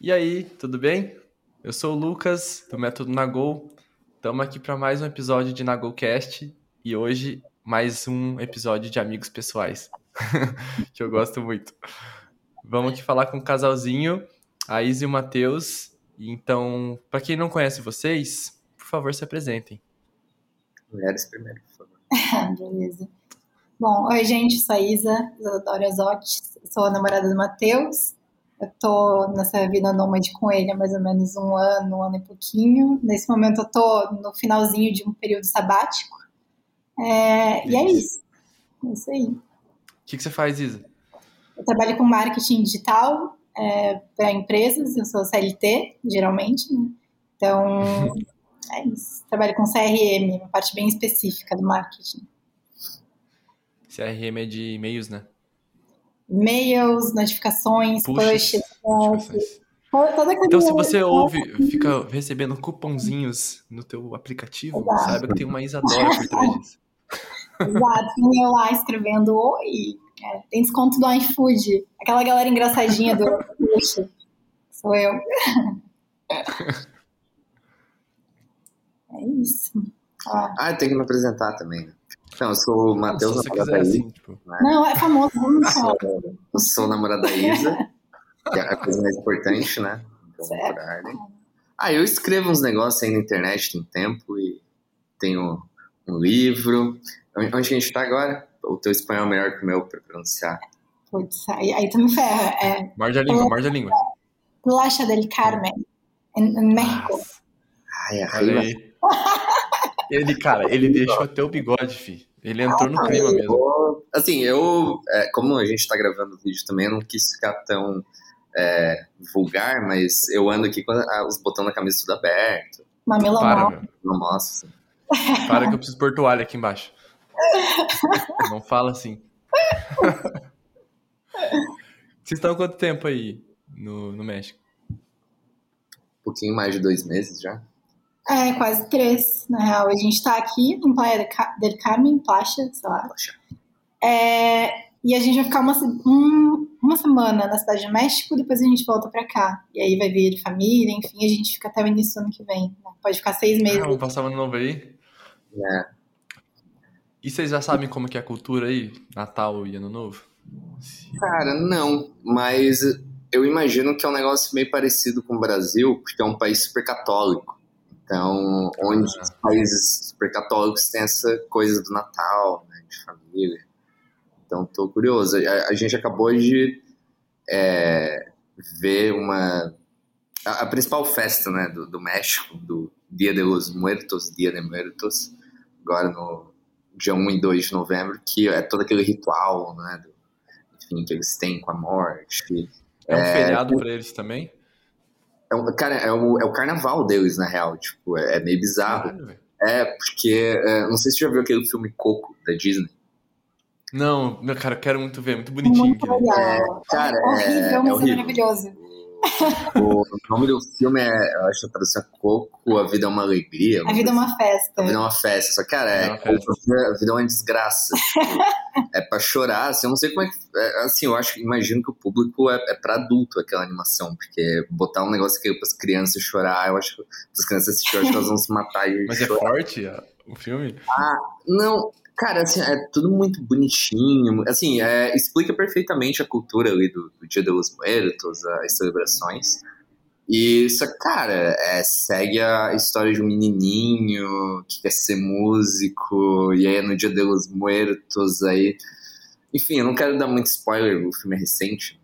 E aí, tudo bem? Eu sou o Lucas, do Método Nagol. Estamos aqui para mais um episódio de NagolCast e hoje mais um episódio de Amigos Pessoais, que eu gosto muito. Vamos aqui falar com um casalzinho, a Izzy e o Matheus. Então, para quem não conhece vocês, por favor, se apresentem. Mulheres primeiro, por favor. Beleza. Bom, oi gente, sou a Isa, Isadora Zotti, sou a namorada do Matheus. Eu tô nessa vida nômade com ele há mais ou menos um ano, um ano e pouquinho. Nesse momento eu tô no finalzinho de um período sabático. É, e é isso. É isso aí. O que, que você faz, Isa? Eu trabalho com marketing digital é, para empresas, eu sou CLT, geralmente, né? Então, é isso. Trabalho com CRM, uma parte bem específica do marketing. CRM é de e-mails, né? E-mails, notificações, pushes, pushes então, se você ouve, fica recebendo cupomzinhos no teu aplicativo, Exato. saiba que tem uma Isadora por trás disso. Exato, tem eu lá escrevendo Oi, é, tem desconto do iFood. Aquela galera engraçadinha do Puxa. Sou eu. É isso. Ah, ah tem que me apresentar também, né? Não, eu sou o Matheus, namorado da Isa. Tipo. Né? Não, é famoso, vamos falar. Eu sou o namorado da Isa, que é a coisa mais importante, né? Então, ah, eu escrevo uns negócios aí na internet, tem tempo, e tenho um livro. Onde a gente tá agora? O teu espanhol é melhor que o meu para pronunciar. Putz, aí, aí tu me ferra. É, morde a língua, morde a língua. Placha del Carmen, em, México. Ai, arriba. Ele, cara, ele deixou até o bigode, fi. Ele entrou no clima mesmo. Assim, eu, é, como a gente tá gravando o vídeo também, eu não quis ficar tão é, vulgar, mas eu ando aqui com os botões da camisa tudo aberto. Mamilo Para, meu. Não mostra. Para que eu preciso pôr toalha aqui embaixo. não fala assim. Vocês estão há quanto tempo aí no, no México? Um pouquinho mais de dois meses já. É, quase três, na real. A gente tá aqui em Playa del Carmen, Placha, sei lá. É, e a gente vai ficar uma, um, uma semana na Cidade do México, depois a gente volta pra cá. E aí vai vir família, enfim, a gente fica até o início do ano que vem. Né? Pode ficar seis meses. Ah, vamos passar ano novo aí? É. E vocês já sabem como que é a cultura aí? Natal e Ano Novo? Cara, não. Mas eu imagino que é um negócio meio parecido com o Brasil, porque é um país super católico. Então, onde os países super católicos têm essa coisa do Natal, né, de família. Então, tô curioso. A, a gente acabou de é, ver uma... A, a, principal festa né, do, do México, do Dia de los Muertos, Dia de Muertos, agora no dia 1 e 2 de novembro, que é todo aquele ritual, né, do, enfim, que eles têm com a morte. É um é, feriado para eles também? É um, cara, é o, é o carnaval deles, na real. Tipo, é, é meio bizarro. Caralho, é, porque. É, não sei se você já viu aquele filme Coco da Disney. Não, meu cara, eu quero muito ver, muito bonitinho. Muito legal. É, cara, é, horrível, é, mas é horrível. maravilhoso. O nome do filme é, eu acho que a tradução é Coco, A Vida é uma Alegria. A Vida é uma Festa. A Vida é uma Festa. Só que, cara, é, é a vida é uma desgraça. Tipo, é pra chorar, assim, eu não sei como é que. É, assim, eu acho, imagino que o público é, é pra adulto aquela animação, porque botar um negócio aqui pras crianças chorar, eu acho que as crianças assistirem, eu acho que elas vão se matar e Mas chorar. é forte o filme? Ah, não, Cara, assim, é tudo muito bonitinho. Assim, é, explica perfeitamente a cultura ali do, do Dia dos Muertos, as celebrações. E só que, cara, é, segue a história de um menininho que quer ser músico, e aí é no Dia dos Muertos, aí... Enfim, eu não quero dar muito spoiler, o filme é recente,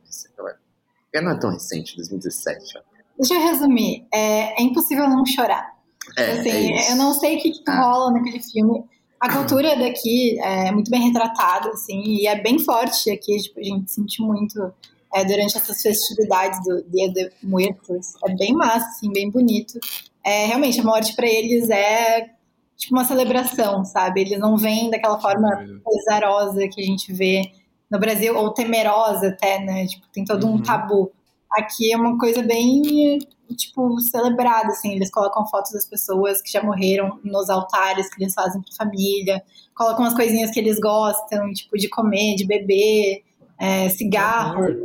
é, não é tão recente, 2017. Ó. Deixa eu resumir, é, é impossível não chorar. É, assim, é eu não sei o que, que ah. rola naquele filme, a cultura daqui é muito bem retratada, assim, e é bem forte aqui, tipo, a gente sente muito é, durante essas festividades do Dia de Muertos. É bem massa, assim, bem bonito. É, realmente, a morte para eles é tipo uma celebração, sabe? Eles não vêm daquela forma pesarosa que a gente vê no Brasil, ou temerosa até, né? Tipo, tem todo uhum. um tabu. Aqui é uma coisa bem tipo, celebrado, assim, eles colocam fotos das pessoas que já morreram nos altares que eles fazem pra família, colocam as coisinhas que eles gostam, tipo, de comer, de beber, é, cigarro.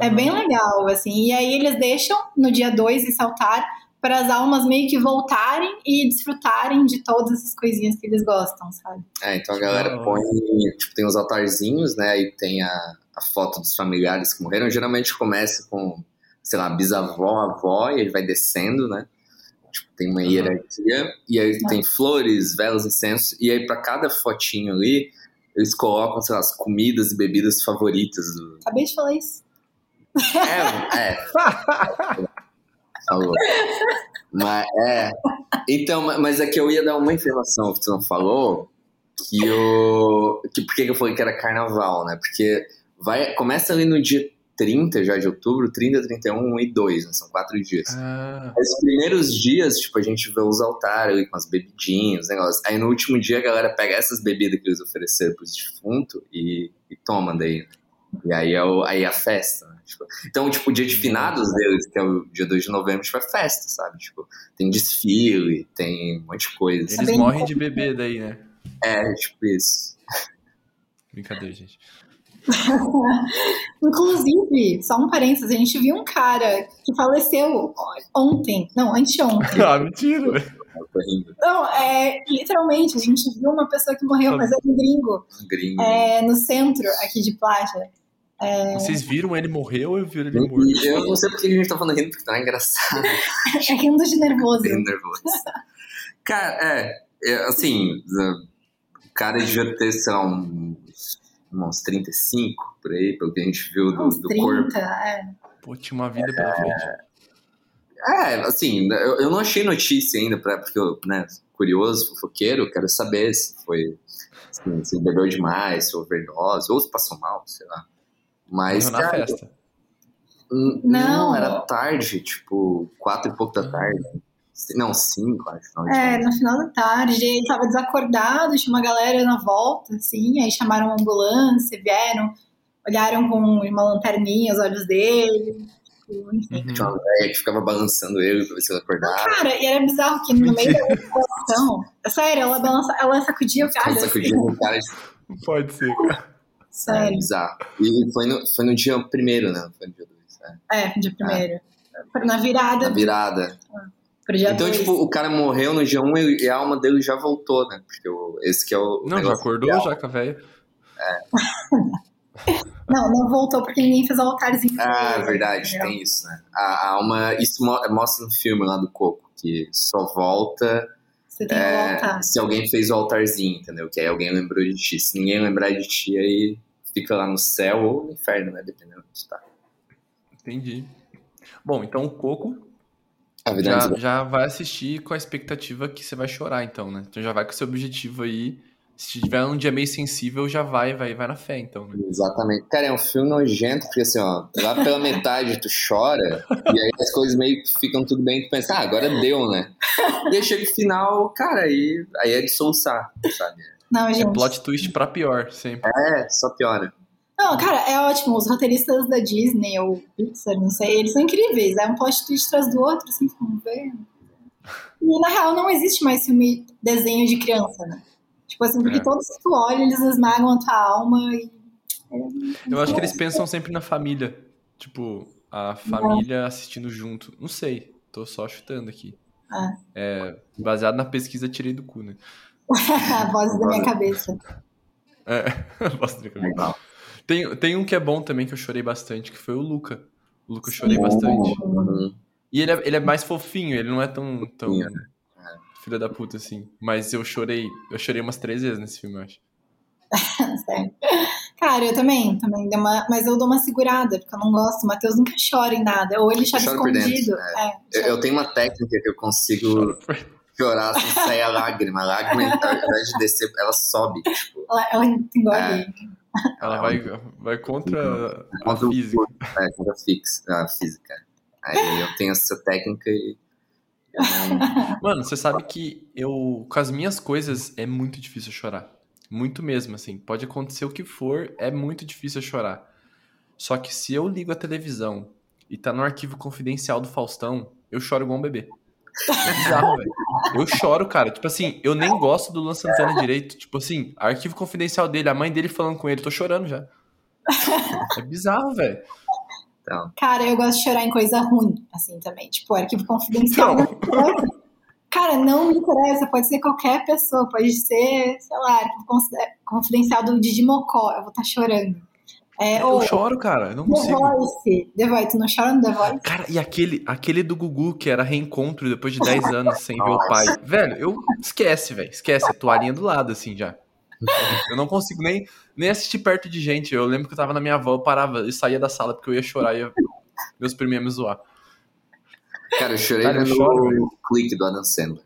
É bem legal, assim. E aí eles deixam no dia 2 em Saltar para as almas meio que voltarem e desfrutarem de todas essas coisinhas que eles gostam, sabe? É, então a galera põe, tipo, tem os altarzinhos, né? Aí tem a, a foto dos familiares que morreram. Geralmente começa com, sei lá, bisavó, avó, e ele vai descendo, né? Tipo, tem uma hierarquia, e aí tem flores, velas, incenso, e aí para cada fotinho ali, eles colocam, sei lá, as comidas e bebidas favoritas do. Acabei de falar isso. É, é. Falou. Mas, é. Então, mas é que eu ia dar uma informação que tu não falou, que eu. Que, por que eu falei que era carnaval, né? Porque vai, começa ali no dia 30 já de outubro, 30, 31 e 2, né? São quatro dias. Ah, Os primeiros dias, tipo, a gente vê os altares ali com as bebidinhas, os negócios. Aí no último dia a galera pega essas bebidas que eles ofereceram pros defuntos e, e toma daí. E aí é, o, aí é a festa, né? Tipo, então, tipo, o dia de finados deles, que é o dia 2 de novembro, tipo, é festa, sabe? Tipo, tem desfile, tem um monte de coisa. eles morrem de bebê daí, né? É, tipo isso. Brincadeira, gente. Inclusive, só um parênteses, a gente viu um cara que faleceu ontem, não, anteontem. ah, mentira, rindo. Não, é, literalmente, a gente viu uma pessoa que morreu, mas era um gringo, Um gringo. é, no centro aqui de Plágia. Vocês viram ele morrer ou eu vi ele morto? E eu não sei porque a gente tá falando rindo, porque tá engraçado. É rindo de nervoso. Bem nervoso. Cara, é, é, assim, o cara devia ter, sei lá, uns, uns 35 por aí, pelo que a gente viu do, Uns do 30, corpo. é. Pô, tinha uma vida pela frente. É, assim, eu, eu não achei notícia ainda, pra, porque eu, né, curioso, fofoqueiro, quero saber se foi, assim, se bebeu demais, se overdose, ou se passou mal, sei lá. Mas, na cara, festa. Não. não, era tarde, tipo, quatro e pouco da tarde. Não, cinco, acho. Não, É, no final da tarde, ele tava desacordado, tinha uma galera na volta, assim, aí chamaram uma ambulância, vieram, olharam com uma lanterninha os olhos dele, tipo, enfim. Uhum. Tinha uma velha que ficava balançando ele pra ver se ele acordava. Cara, e era bizarro que no meio da situação, sério, ela, balança, ela sacudia o cara, Ela sacudia assim, o cara de Pode ser, cara. É sério, bizarro. E foi no, foi no dia primeiro, né? Foi no dia dois. É. é, dia primeiro. Na virada Na virada. pro dia Então, tipo, o cara morreu no dia 1 e a alma dele já voltou, né? Porque o, esse que é o. Não, já acordou já com a velha. Não, não voltou porque ninguém fez o altarzinho. Ah, ele, é verdade, entendeu? tem isso, né? A, a alma. Isso mo- mostra no filme lá do Coco, que só volta Você tem o é, se alguém fez o altarzinho, entendeu? Que aí alguém lembrou de ti. Se ninguém lembrar de ti, aí fica lá no céu ou no inferno, né? Dependendo onde tá. Entendi. Bom, então o Coco já, antes já vai assistir com a expectativa que você vai chorar, então, né? Então já vai com esse objetivo aí. Se tiver um dia meio sensível, já vai, vai, vai na fé, então, né? Exatamente. Cara, é um filme nojento, porque assim, ó, lá pela metade tu chora, e aí as coisas meio que ficam tudo bem, tu pensa, ah, agora deu, né? E aí chega o final, cara, aí, aí é de soluçar, sabe? Não, É gente. plot twist pra pior, sempre. É, só piora. Não, cara, é ótimo. Os roteiristas da Disney ou Pixar, não sei, eles são incríveis. É um plot twist atrás do outro, assim, vamos ver. E na real não existe mais filme desenho de criança, né? Tipo assim, porque É. todos que tu olha, eles esmagam a tua alma e. Eu acho que eles pensam sempre na família. Tipo, a família assistindo junto. Não sei, tô só chutando aqui. Ah. É, baseado na pesquisa, tirei do cu, né? a voz da minha cabeça. É, Bosta de cabeça. Tem, tem um que é bom também, que eu chorei bastante, que foi o Luca. O Luca eu chorei bastante. Uhum. E ele é, ele é mais fofinho, ele não é tão, tão Fofinho, filho da puta assim. Mas eu chorei, eu chorei umas três vezes nesse filme, eu acho. Sério. Cara, eu também, também dei uma, mas eu dou uma segurada, porque eu não gosto. O Matheus nunca chora em nada. Ou ele chora escondido. é. É, Eu, eu tenho uma técnica que eu consigo chorar sem sair a lágrima. A lágrima, ao invés de descer, ela sobe, tipo, ela, ela engole. É. Ela vai, vai contra a contra o física. é, contra a, a física. Aí eu tenho essa técnica e. Mano, você sabe que eu, com as minhas coisas, é muito difícil chorar. Muito mesmo, assim. Pode acontecer o que for, é muito difícil eu chorar. Só que se eu ligo a televisão e tá no arquivo confidencial do Faustão, eu choro igual um bebê. É bizarro, velho. Eu choro, cara. Tipo assim, eu nem gosto do Luan Santana direito. Tipo assim, arquivo confidencial dele, a mãe dele falando com ele, tô chorando já. É bizarro, velho. Então, Cara, eu gosto de chorar em coisa ruim, assim, também. Tipo, arquivo confidencial. Não. Cara, não me interessa. Pode ser qualquer pessoa. Pode ser, sei lá, arquivo confi- confidencial do Didi Mocó. Eu vou estar chorando. É, Eu ou choro, cara. Eu não The consigo. Voice. The Voice. Tu não chora no The Voice? Cara, e aquele, aquele do Gugu, que era reencontro depois de 10 anos sem ver o pai. Velho, eu esquece, velho. Esquece. A toalhinha do lado, assim, já. Eu não consigo nem, nem assistir perto de gente. Eu lembro que eu tava na minha avó, eu parava e saía da sala porque eu ia chorar e ia... meus primos iam me zoar. cara, eu chorei Cara, eu vendo choro, clique do Adam Sandler.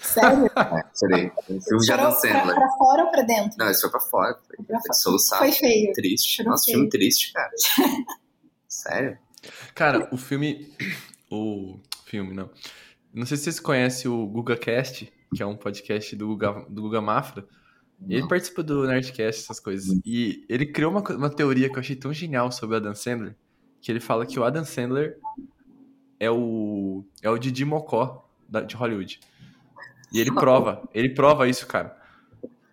Sério? É, chorei. O filme de Adam pra, Sandler. pra fora ou pra dentro? Não, isso foi pra fora. Foi, Foi pra foi fora. soluçado. Foi feio. Triste. Chorou Nossa, feio. filme triste, cara. Sério? Cara, o filme. O filme, não. Não sei se vocês conhecem o GugaCast, que é um podcast do Guga, do Guga Mafra. Ele Não. participa do Nerdcast, essas coisas. E ele criou uma, uma teoria que eu achei tão genial sobre o Adam Sandler, que ele fala que o Adam Sandler é o é o Didi Mocó de Hollywood. E ele prova, ele prova isso, cara.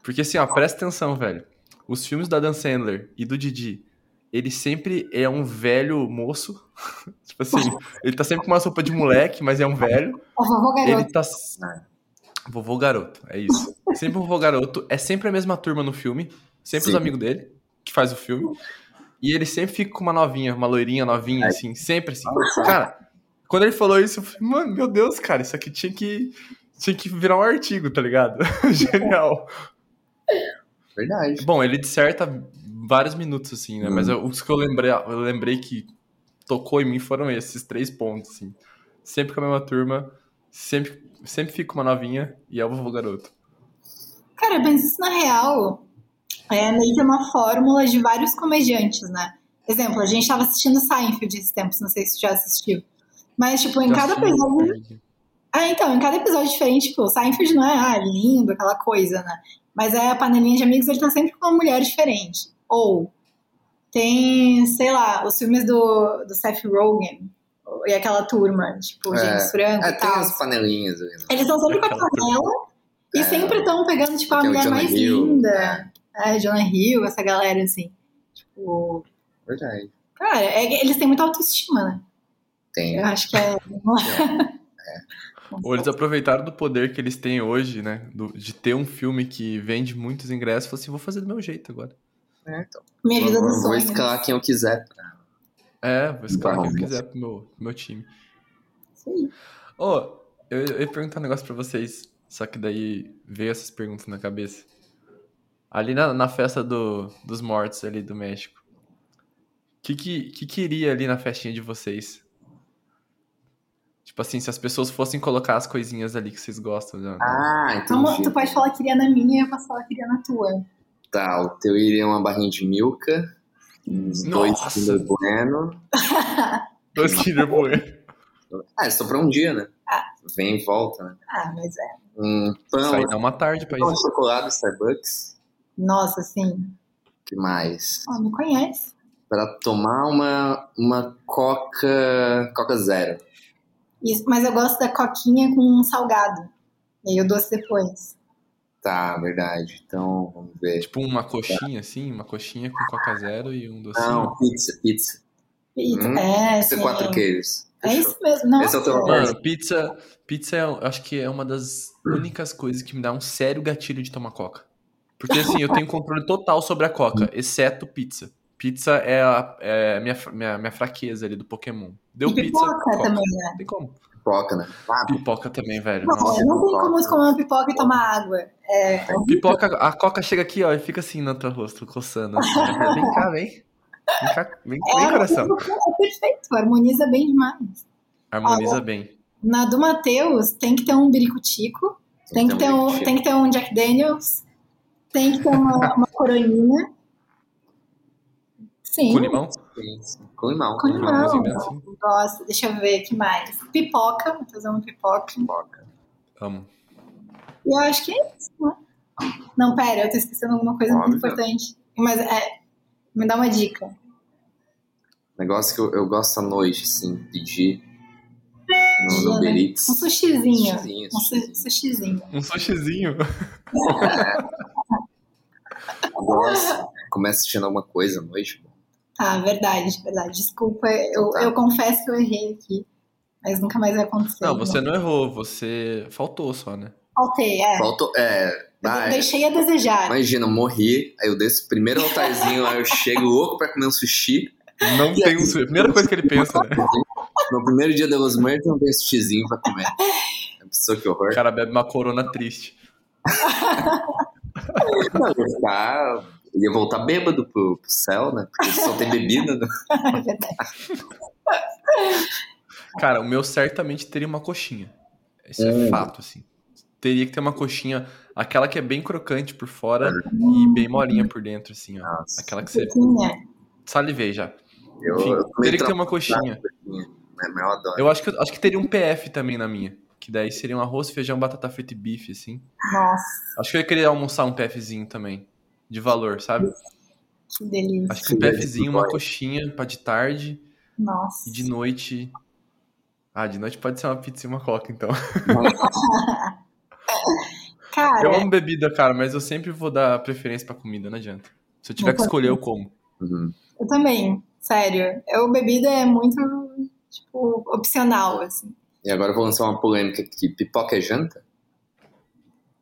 Porque assim, ó, presta atenção, velho. Os filmes do Adam Sandler e do Didi, ele sempre é um velho moço. tipo assim, ele tá sempre com uma roupa de moleque, mas é um velho. Ó, vovô garoto. Ele tá. Vovô garoto, é isso. Sempre o vovô garoto. É sempre a mesma turma no filme. Sempre os Sim. amigos dele, que faz o filme. E ele sempre fica com uma novinha, uma loirinha novinha, assim, sempre assim. Cara, quando ele falou isso, eu falei, mano, meu Deus, cara, isso aqui tinha que. Tinha que virar um artigo, tá ligado? Genial. Verdade. Bom, ele disserta vários minutos, assim, né? Hum. Mas eu- os que eu lembrei, eu lembrei que tocou em mim foram esses três pontos, assim. Sempre com a mesma turma, sempre, sempre fica uma novinha e é o vovô garoto. Cara, mas isso na real é meio que uma fórmula de vários comediantes, né? Exemplo, a gente tava assistindo Seinfeld esses tempos, não sei se tu já assistiu. Mas, tipo, em Já cada episódio. Ah, então, em cada episódio diferente, tipo, o Seinfeld não é ah, lindo, aquela coisa, né? Mas é a panelinha de amigos, ele tá sempre com uma mulher diferente. Ou tem, sei lá, os filmes do, do Seth Rogen e aquela turma, tipo, É. James Franco É, e tem tal. as panelinhas ali. né? Eles estão sempre com a panela e É. sempre estão pegando, tipo, a Tem o mulher mais Hill, linda. É, Jonah Hill, essa galera, assim. Tipo, Verdade. cara, é- eles têm muita autoestima, né? Tem. Eu acho que é. Ou eles aproveitaram do poder que eles têm hoje, né? do- de ter um filme que vende muitos ingressos e falaram assim, vou fazer do meu jeito agora. É, então. Minha vida Vou, dos vou sonhos. escalar quem eu quiser. É, vou escalar quem eu quiser pro meu, pro meu time. Isso aí. Ô, eu, eu ia perguntar um negócio pra vocês, só que daí veio essas perguntas na cabeça. Ali na, na festa do, dos mortos ali do México, o que, que, que queria ali na festinha de vocês? Tipo assim, se as pessoas fossem colocar as coisinhas ali que vocês gostam. né? Ah, Então, entendi. tu pode falar que iria na minha e eu posso falar que iria na tua. Tá, o teu iria uma barrinha de Milka, uns dois! Kinder Bueno. Dois Kinder Bueno. Ah, só pra um dia, né? Ah. Vem e volta, né? Ah, mas é. Um Isso pão, aí dá uma tarde pra isso. de chocolate Starbucks. Nossa, assim. que mais? Ó, me conhece. Pra tomar uma, uma Coca, Coca Zero. Isso, mas eu gosto da coquinha com um salgado. E aí o doce depois. Tá, verdade. Então, vamos ver. Tipo uma coxinha assim, uma coxinha com Coca Zero e um docinho. Não, pizza, pizza. Pizza. Hum, é, Pizza sim. quatro queijos. É Fechou. isso mesmo. Nossa, Esse é o teu amor. Mano, pizza, pizza é, eu acho que é uma das únicas coisas que me dá um sério gatilho de tomar coca. Porque assim, eu tenho controle total sobre a coca, exceto pizza. Pizza é a é a minha, minha, minha fraqueza ali do Pokémon. Deu E pizza, pipoca também, né? Tem como. Pipoca, né? Ah, Pipoca também, velho. Não, Nossa. não tem como você comer uma pipoca e tomar água. É, Pipoca, a coca chega aqui, ó, e fica assim no teu rosto, coçando. Assim. Vem cá, vem. Vem cá, vem, é, vem coração. é perfeito, harmoniza bem demais. Harmoniza bem. Na do Matheus tem que ter um biricutico, tem que ter um, tem que ter um Jack Daniels, tem que ter uma, uma coroinha. Sim, Com limão? sim. Com limão. Com Com limão. limãozinho assim. gosto. Deixa eu ver o que mais. Pipoca, vou fazer uma pipoca. Pipoca. Amo. E eu acho que é isso, né? Não, pera, eu tô esquecendo alguma coisa muito Óbvio. importante. Mas é, me dá uma dica. Negócio que eu, eu gosto à noite, sim, pedir no, Dia, no né? Uber Eats. Um sushizinho. Sushizinho, Um su- sushizinho. Um sushizinho. Gosto. Começa assistindo alguma coisa à noite. Tá, verdade, verdade. Desculpa, eu, tá. eu confesso que eu errei aqui. Mas nunca mais vai acontecer. Não, você não, não errou, você faltou só, né? Faltei, é. Faltou, é. Ah, deixei a desejar. Imagina, eu morri, aí eu desço o primeiro altarzinho, aí eu chego louco pra comer um sushi. Não tem um sushi. Primeira coisa que ele pensa, né? No primeiro dia de Los Muertos não tem sushizinho pra comer. É pessoa que horror. O cara bebe uma corona triste. não, ia ficar. Ia voltar bêbado pro, pro céu, né? Porque só tem bebida. Né? É verdade. Cara, o meu certamente teria uma coxinha. Isso é hum. fato, assim. Teria que ter uma coxinha, aquela que é bem crocante por fora hum. e bem molinha por dentro, assim, ó. Nossa. Aquela que você. Salivei já. Eu, Enfim, eu teria que ter uma coxinha. É, eu adoro. Eu acho que, acho que teria um PF também na minha. Que daí seria um arroz, feijão, batata frita e bife, assim. Nossa. Acho que eu ia querer almoçar um PFzinho também. De valor, sabe? Que delícia. Acho que um PFzinho, uma coxinha pra de tarde. Nossa. E de noite ah, de noite pode ser uma pizza e uma coca, então. cara. Eu amo bebida, cara, mas eu sempre vou dar preferência pra comida, não adianta. Se eu tiver que escolher, eu como. Uhum. Eu também, sério. Eu, bebida é muito, tipo, opcional, assim. E agora eu vou lançar uma polêmica aqui. Pipoca é janta?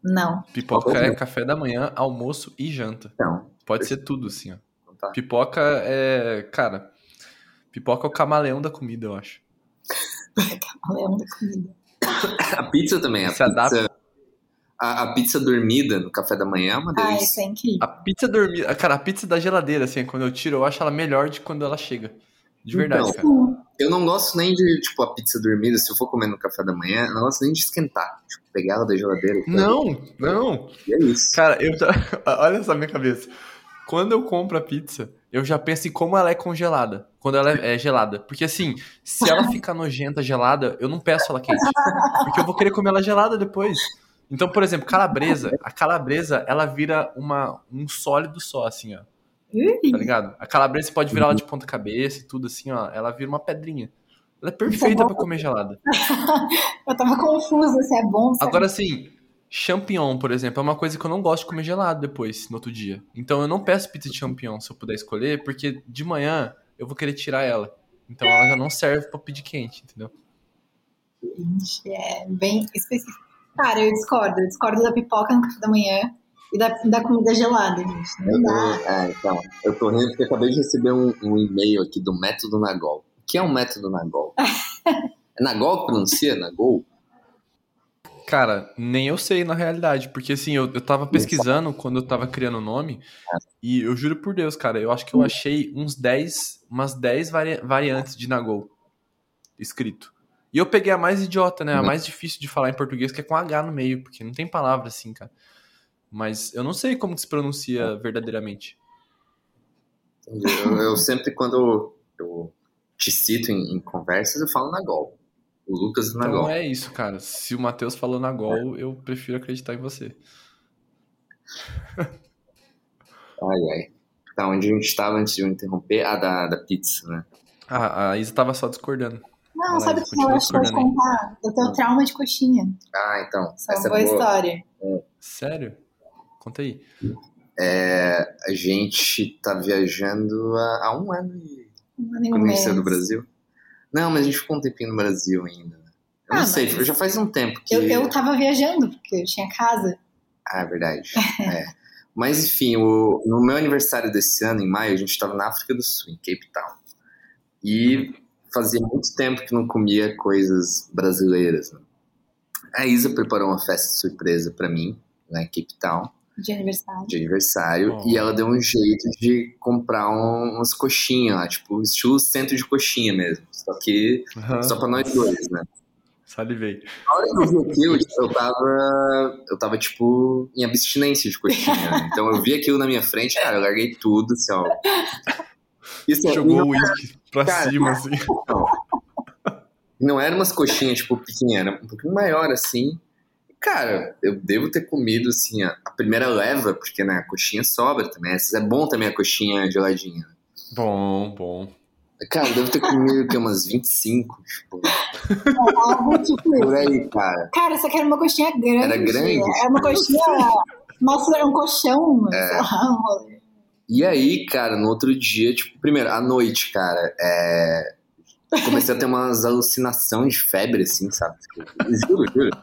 Não. Pipoca é café da manhã, almoço e janta. Não. Pode ser tudo, assim, ó. Então tá. Pipoca é. Cara, pipoca é o camaleão da comida, eu acho. Camaleão da comida. A pizza também. A Se pizza, adapta. A, a, pizza dormida no café da manhã é uma delícia. Ah, isso é incrível. A pizza dormida. Cara, a pizza da geladeira, assim, quando eu tiro, eu acho ela melhor de quando ela chega. De verdade, então, cara. Eu não gosto nem de, tipo, a pizza dormida, se eu for comer no café da manhã, eu não gosto nem de esquentar. Tipo, pegar ela da geladeira. Não, não. E é isso. Cara, eu já. Olha essa minha cabeça. Quando eu compro a pizza, eu já penso em como ela é congelada. Quando ela é, é gelada. Porque assim, se ela ficar nojenta, gelada, eu não peço ela quente. Porque eu vou querer comer ela gelada depois. Então, por exemplo, calabresa. A calabresa, ela vira uma, um sólido só, assim, ó. Tá ligado? A calabresa pode virar ela de ponta cabeça e tudo assim, ó. Ela vira uma pedrinha. Ela é perfeita para comer gelada. eu tava confusa se é bom. Se Agora, assim, Champignon, por exemplo, é uma coisa que eu não gosto de comer gelado depois, no outro dia. Então eu não peço pizza de champignon se eu puder escolher, porque de manhã eu vou querer tirar ela. Então ela já não serve pra pedir quente, entendeu? Gente, é bem específico. Cara, eu discordo. Eu discordo da pipoca no café da manhã e da, da comida gelada, gente. Não dá. É, então, eu tô rindo porque acabei de receber um, um e-mail aqui do Método Nagol. O que é o um Método Nagol? é Nagol que pronuncia? Nagol? Cara, nem eu sei na realidade, porque assim, eu, eu tava pesquisando quando eu tava criando o nome, e eu juro por Deus, cara, eu acho que eu achei uns 10, umas 10 vari variantes de Nagol escrito. E eu peguei a mais idiota, né? A uhum. mais difícil de falar em português, que é com H no meio, porque não tem palavra assim, cara. Mas eu não sei como que se pronuncia verdadeiramente. Eu, eu sempre, quando eu te cito em, em conversas, eu falo Nagol. O Lucas na então é isso, cara. Se o Matheus falou na gol, é. eu prefiro acreditar em você. ai, ai. Tá, onde a gente estava antes de eu interromper? Ah, da, da pizza, né? Ah, a Isa tava só discordando. Não, sabe o que eu acho que eu contar? Eu tenho trauma de coxinha. Ah, então. Essa, essa é boa, história. É. Sério? Conta aí. É, a gente tá viajando há, há um ano e... Um ano e um mês. do Brasil. Não, mas a gente ficou um tempinho no Brasil ainda. Eu ah, não sei, já faz um tempo que. Eu, eu tava viajando, porque eu tinha casa. Ah, é verdade. é. Mas enfim, o, no meu aniversário desse ano, em maio, a gente estava na África do Sul, em Cape Town. E fazia muito tempo que não comia coisas brasileiras. Né? A Isa preparou uma festa surpresa para mim, lá em Cape Town. De aniversário. De aniversário. Oh. E ela deu um jeito de comprar um, umas coxinhas lá, tipo, estilo centro de coxinha mesmo. Só que uhum. só pra nós dois, né? Salivei. Na hora que eu vi aquilo, tipo, eu tava. Eu tava, tipo, em abstinência de coxinha. Né? Então eu vi aquilo na minha frente, cara, eu larguei tudo, assim, ó. Isso é Jogou o uísque pra cara, cima, assim. Não. não era umas coxinhas, tipo, pequenininha, era um pouquinho maior, assim. Cara, eu devo ter comido, assim, a, a primeira leva, porque, né, a coxinha sobra também. É bom também a coxinha geladinha. Bom, bom. Cara, eu devo ter comido que, umas 25, tipo. É, algo tipo Por aí, cara. Cara, só que era uma coxinha grande. Era grande? Era uma coxinha. Nossa, era um colchão, é. E aí, cara, no outro dia, tipo, primeiro, à noite, cara, é... comecei a ter umas alucinações de febre, assim, sabe? Tipo, juro, juro.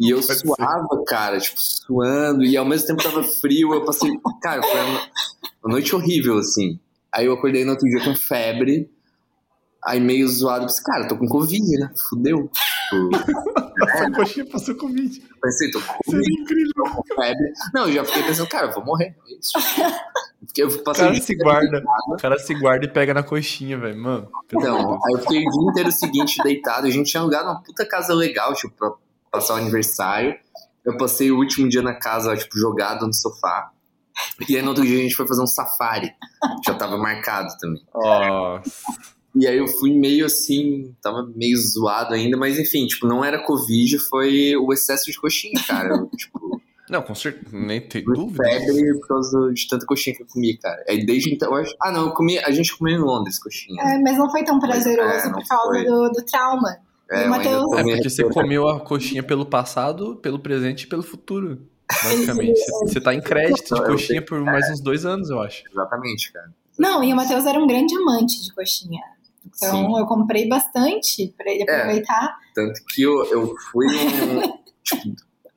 E eu Pode suava, cara, tipo, suando, e ao mesmo tempo tava frio, eu passei. Cara, foi uma, uma noite horrível, assim. Aí eu acordei no outro dia com febre, aí meio zoado, pensei, cara, tô com Covid, né? Fudeu. Tipo, Essa coxinha passou Covid. pensei, tô com Seria Covid, incrível. tô com febre. Não, eu já fiquei pensando, cara, eu vou morrer. É isso. Porque eu O passei cara o dia se guarda. O cara se guarda e pega na coxinha, velho. Mano. Então, aí eu fiquei o dia inteiro seguinte deitado. A gente tinha alugado uma puta casa legal, tipo, pra passar o aniversário. Eu passei o último dia na casa, tipo, jogado no sofá. E aí no outro dia a gente foi fazer um safari. Já tava marcado também. Nossa. E aí eu fui meio assim, tava meio zoado ainda, mas enfim, tipo, não era Covid, foi o excesso de coxinha, cara. Eu, tipo, Não, com certeza. Nem tem fui dúvida. febre por causa de tanta coxinha que eu comi, cara. Aí desde então, eu acho... Ah, não, eu comi, a gente comeu em Londres coxinha. É, mas não foi tão Mas, prazeroso é, por causa do, do trauma. É, É porque você comeu a coxinha pelo passado, pelo presente e pelo futuro. Basicamente. Você- Você tá em crédito de coxinha por mais uns dois anos, eu acho. Exatamente, cara. Não, e o Matheus era um grande amante de coxinha. Então Sim. eu comprei bastante pra ele É. aproveitar. Tanto que eu, eu fui um. tipo,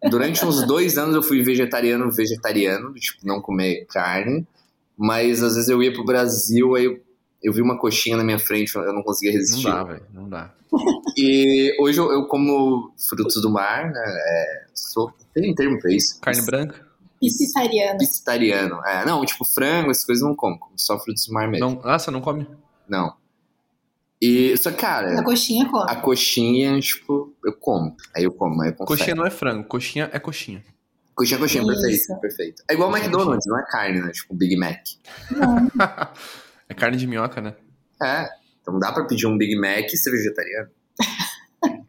durante uns dois anos eu fui vegetariano, vegetariano, tipo, não comer carne. Mas às vezes eu ia pro Brasil, aí eu, eu vi uma coxinha na minha frente, eu não conseguia Não resistir. dá, velho. Não dá. E hoje eu, eu como frutos do mar, né? É, sou, tem um termo pra isso. Carne branca? Piscitariano. Vegetariano. É, não, tipo, frango, essas coisas eu não como, como só frutos do mar mesmo. Não. Ah, você não come? Não. E, só que, cara, A coxinha come. a coxinha, tipo, eu como. Aí eu como, aí eu confesso. Coxinha não é frango, coxinha é coxinha. Coxinha, coxinha, Isso. perfeito, perfeito. É igual o Coxinha, McDonald's, não é carne, né? Tipo, Big Mac. Não, é carne de minhoca, né? É, então dá pra pedir um Big Mac e ser vegetariano.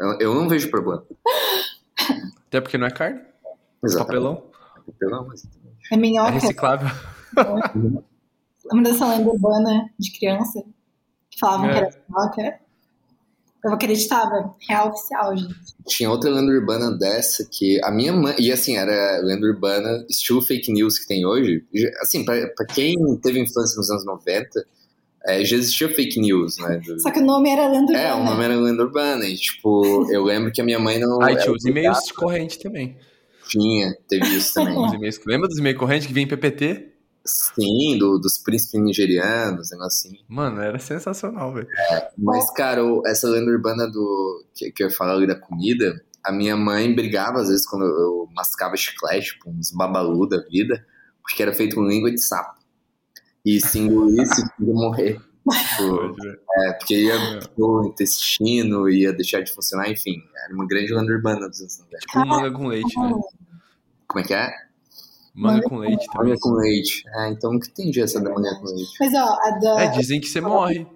Eu, eu não vejo problema. Até porque não é carne, é Exatamente. papelão. Papelão, mas... é É minhoca. reciclável. Lembra dessa lenda urbana de criança? Que falavam É. que era minhoca? Eu acreditava. Real oficial, gente. Tinha outra lenda urbana dessa que a minha mãe... E assim, era lenda urbana estilo fake news que tem hoje. Assim, pra, pra quem teve infância nos anos 90, é, já existia fake news, né? Só que o nome era lenda É, o urbana. nome era lenda urbana. E, tipo, eu lembro que a minha mãe não... Aí ela tinha os e-mails de corrente também. Tinha, teve isso também. Lembra dos e-mails correntes que vinha em PPT? Sim, do- dos príncipes nigerianos, negócio assim. Mano, era sensacional, velho. Mas, cara, essa lenda urbana do que, que eu ia falar ali da comida, a minha mãe brigava às vezes quando eu mascava chiclete, tipo, uns babalu da vida, porque era feito com língua de sapo. E se engolisse, ia morrer. Tipo, é, porque ia pro intestino, ia deixar de funcionar, enfim. Era uma grande lenda urbana dos anos 90. Tipo manga com leite, né? Como é que é? Manga com leite também. Manga com leite. É, então nunca entendi essa da manga com leite. Mas ó, a da. É, dizem que você morre.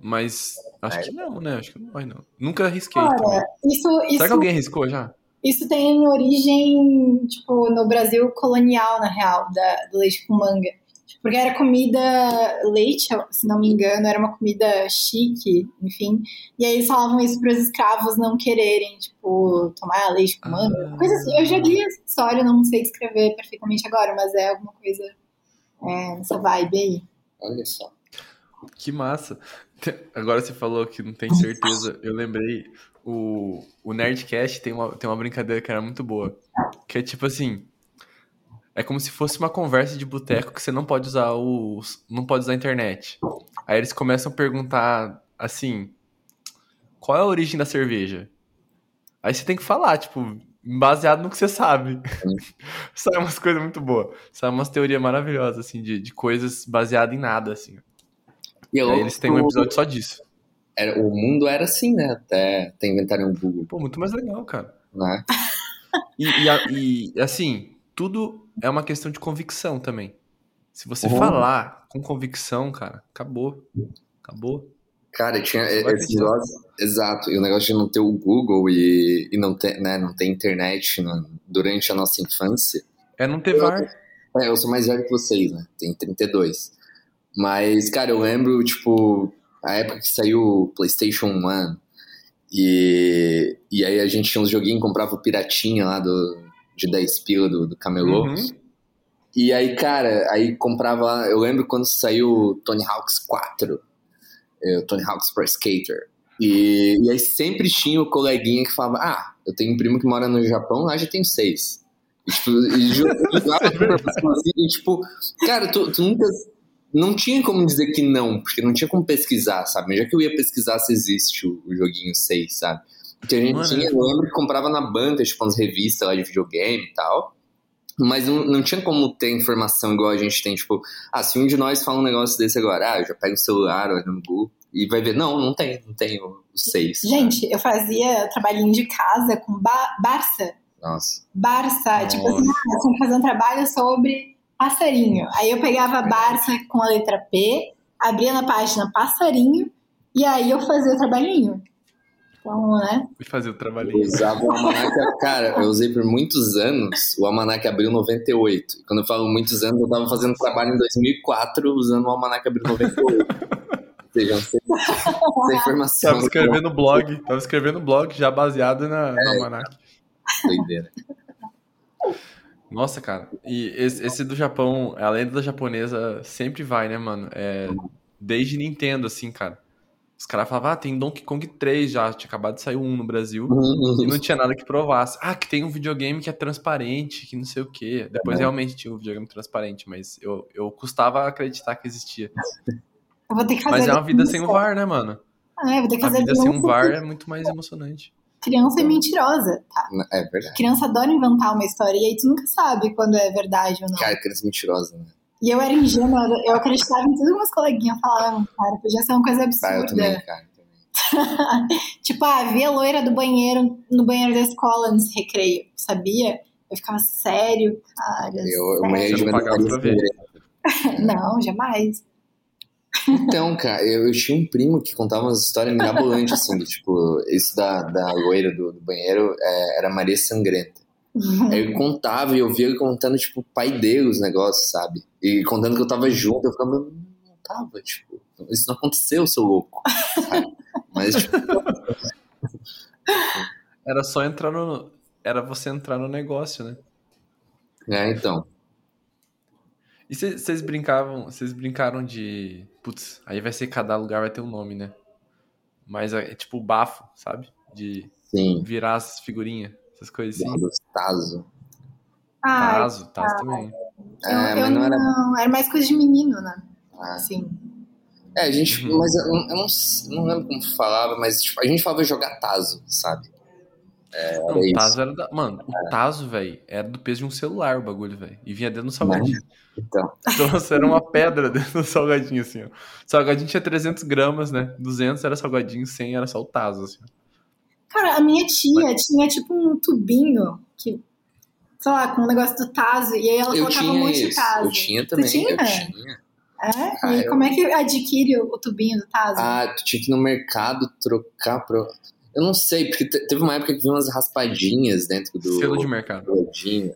Mas acho que não, né? Acho que não morre, não. Nunca arrisquei também. Cara, isso, isso, Será que alguém arriscou já? isso tem origem, tipo, no Brasil colonial, na real, da, do leite com manga. Porque era comida, leite, se não me engano, era uma comida chique, enfim. E aí eles falavam isso para os escravos não quererem, tipo, tomar leite com manga. Ah. Coisa assim. Eu já li essa história, não sei descrever perfeitamente agora, mas é alguma coisa é, nessa vibe aí. Olha só. Que massa. Agora você falou que não tem certeza. Eu lembrei, o, o Nerdcast tem uma, tem uma brincadeira que era muito boa. Que é tipo assim. É como se fosse uma conversa de boteco que você não pode usar o. não pode usar a internet. Aí eles começam a perguntar assim. Qual é a origem da cerveja? Aí você tem que falar, tipo, baseado no que você sabe. Sai umas coisas muito boas. Sai umas teorias maravilhosas, assim, de, de coisas baseadas em nada, assim. E é aí eles têm um episódio só disso. era, o mundo era assim, né? Até, até inventarem o Google, Pô, muito mais legal, cara. né? E, e, e, assim, tudo é uma questão de convicção também. Se você Uhum. falar com convicção, cara, acabou. Acabou. Cara, tinha esse negócio. Exato, e o negócio de não ter o Google e, e não, ter, né, não ter internet no- durante a nossa infância. É não ter VAR. É, eu sou mais velho que vocês, né? Tenho 32. Mas, cara, eu lembro, tipo, a época que saiu o PlayStation 1. E, e aí a gente tinha uns joguinhos, comprava o piratinha lá do, de 10 pila do, do Camelô. Uhum. E aí, cara, aí comprava. Eu lembro quando saiu Tony Hawk's 4, é, Tony Hawk's Pro Skater. E, e aí sempre tinha o coleguinha que falava: Ah, eu tenho um primo que mora no Japão, lá já tenho seis. E, tipo, e jogava assim, e, tipo, cara, tu, tu nunca. Não tinha como dizer que não, porque não tinha como pesquisar, sabe? Já que eu ia pesquisar se existe o, o joguinho 6, sabe? Porque a gente Mano, tinha, eu lembro que comprava na banca, tipo, umas revistas lá de videogame e tal. Mas não, não tinha como ter informação igual a gente tem, tipo, ah, se um de nós fala um negócio desse agora, ah, eu já pego o celular, olha no Google, e vai ver, não, não tem, não tem os seis. Gente, eu fazia trabalhinho de casa com ba Barça. Nossa. Barça, Nossa. tipo assim, ah, eu tinha que fazer um trabalho sobre passarinho. Aí eu pegava Barça com a letra P, abria na página passarinho, e aí eu fazia o trabalhinho. Então, né? E fazer o trabalhinho. Eu usava o Almanac, cara, eu usei por muitos anos, o Almanac abriu 98. E quando eu falo muitos anos, eu tava fazendo trabalho em 2004 usando o Almanac abriu 98. Sejam sem, sem informação. Tava escrevendo blog, tava escrevendo blog já baseado na, é, no Almanac. Doideira. Nossa, cara. E esse, esse, do Japão, a lenda da japonesa sempre vai, né, mano? É, desde Nintendo, assim, cara. Os caras falavam, ah, tem Donkey Kong 3 já, tinha acabado de sair um no Brasil, uhum. e não tinha nada que provasse. Ah, que tem um videogame que é transparente, que não sei o quê. Depois uhum. realmente tinha um videogame transparente, mas eu, eu custava acreditar que existia. Eu vou ter que fazer mas é uma vida sem o VAR, né, mano? Ah, eu vou ter que fazer a vida sem um VAR é muito mais emocionante. Criança é mentirosa, tá? É verdade. Criança adora inventar uma história e aí tu nunca sabe quando é verdade ou não. Cara, criança é mentirosa, né? E eu era ingênua, eu acreditava em tudo que meus coleguinhas falavam, cara, podia ser uma coisa absurda. Ah, eu também, cara. tipo, ah, vi a loira do banheiro, no banheiro da escola nesse recreio, sabia? Eu ficava sério, cara. Eu, sério. eu, eu pagava pra ver. Não, jamais. Então, cara, eu, eu, tinha um primo que contava umas histórias mirabolantes, assim, do, tipo, esse da, da loira do, do banheiro é, era Maria Sangrenta. Aí eu contava e eu via ele contando, tipo, pai dele os negócios, sabe? E contando que eu tava junto, eu ficava, não tava, tipo, isso não aconteceu, seu louco. Sabe? Mas, tipo... Era só entrar no. Era você entrar no negócio, né? É, então. E vocês brincavam, vocês brincaram de. Putz, aí vai ser cada lugar vai ter um nome, né? Mas é, é tipo bafo, sabe? De Sim. virar as figurinhas. Essas coisas assim. Tazo. Ah, Tazo, Tazo tá. também. É, eu, mas não era... não era mais coisa de menino, né? Ah. Sim. É, a gente. Uhum. Mas eu, eu, não, não lembro como falava, mas tipo, a gente falava jogar Tazo, sabe? É, não, o Tazo era da. Mano, o. Tazo, velho, era do peso de um celular o bagulho, velho. E vinha dentro do salgadinho. Então. Então, era uma pedra dentro do salgadinho, assim, ó. O salgadinho tinha 300 gramas, né? 200 era salgadinho, 100 era só o Tazo, assim. Cara, a minha tia Mas... tinha tipo um tubinho que, sei lá, com um negócio do Tazo, e aí ela eu colocava um monte isso. de Tazo. Eu tinha também, tinha? eu tinha. É? Ah, e eu... como é que adquire o, tubinho do Tazo? Ah, tu tinha que ir no mercado trocar pro... Eu não sei, porque teve uma época que vinha umas raspadinhas dentro do... Selo de mercado.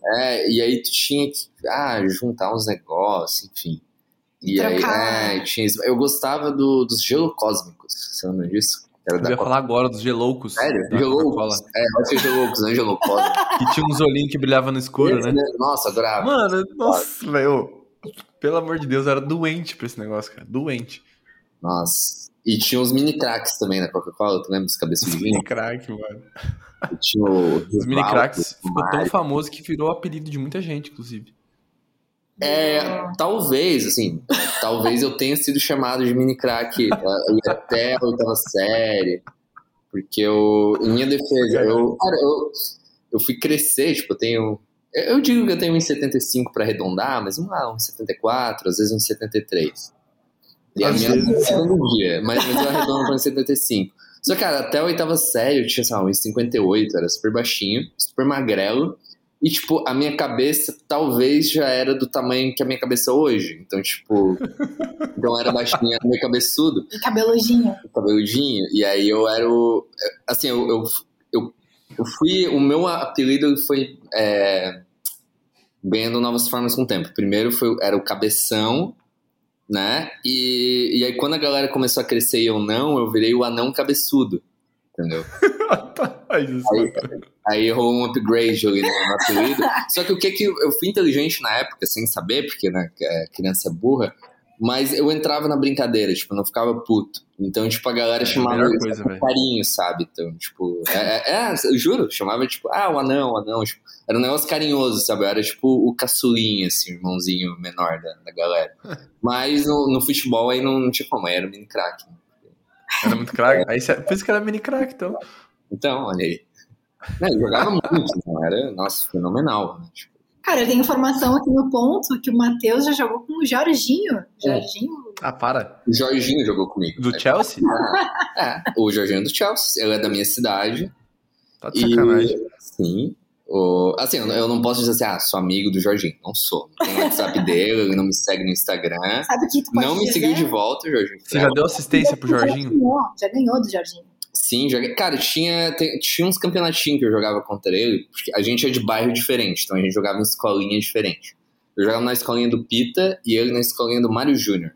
É, e aí tu tinha que, ah, juntar uns negócios, enfim. E Trocar. aí, é, tinha isso. Eu gostava do, dos gelo cósmicos, você lembra disso? Era eu ia falar agora dos geloucos. Sério? Geloucos? É, pode ser geloucos, não geloucos. que tinha uns olhinhos que brilhavam no escuro, esse, né? Nossa, adorava. Mano, nossa, velho. Pelo amor de Deus, eu era doente pra esse negócio, cara. Doente. Nossa. E tinha os mini cracks também na Coca-Cola, tu lembra dos cabeças de? Mini crack, mano. E tinha o os mini cracks ficou tão famoso que virou apelido de muita gente, inclusive. É, talvez, assim, talvez eu tenha sido chamado de mini crack até a oitava série, porque eu, em minha defesa, eu, cara, eu, eu fui crescer, tipo, eu tenho, eu digo que eu tenho 1,75 para arredondar, mas vamos lá, 1,74, às vezes 1,73. E a minha segundo dia, mas, mas eu arredondo para 1,75. Só que, cara, até a oitava série eu tinha, sei lá, 1,58, era super baixinho, super magrelo, e, tipo, a minha cabeça talvez já era do tamanho que a minha cabeça hoje. Então, tipo. então era baixinha, era meio cabeçudo. E cabeludinho. Cabeludinho. E aí eu era o. Assim, eu, eu, eu, eu fui. O meu apelido foi. É, ganhando novas formas com o tempo. Primeiro foi, era o cabeção, né? E, e aí quando a galera começou a crescer e eu não, eu virei o anão cabeçudo. Entendeu? Aí-. Aí rolou um upgrade ali no no apelido. Só que o que que eu, fui inteligente na época, sem saber, porque né, é, criança é burra, mas eu entrava na brincadeira, tipo, eu não ficava puto. Então, tipo, a galera chamava coisa, com velho. carinho, sabe? Então, tipo, é, é, é, eu juro, chamava, tipo, ah, o anão, o anão. Tipo, era um negócio carinhoso, sabe? Eu era, tipo, o caçulinha, assim, o irmãozinho menor da, da galera. Mas no, no futebol aí não, não tinha como, aí era o mini craque. Era muito craque. Aí, por isso que era mini craque, então. Então, olha aí. Não, jogava muito, então, era, nossa, fenomenal. Né? Tipo, Cara, eu tenho informação aqui no ponto que o Matheus já jogou com o Jorginho. Jorginho? Ah, para. o Jorginho jogou comigo. Do Chelsea? É, o Jorginho é do Chelsea, ele é da minha cidade. Tá de E, sacanagem. sim. O, assim, eu não- posso dizer assim, ah, sou amigo do Jorginho. Não sou. Não tenho o WhatsApp dele, ele não me segue no Instagram. Sabe o que tu pode Não me dizer? seguiu de volta, o Jorginho. Você já deu assistência pro Já Jorginho? ganhou, já ganhou do Jorginho. Sim, joguei. Cara, tinha, tinha uns campeonatinhos que eu jogava contra ele, porque a gente é de bairro diferente, então a gente jogava em escolinha diferente. Eu jogava na escolinha do Pita e ele na escolinha do Mário Júnior.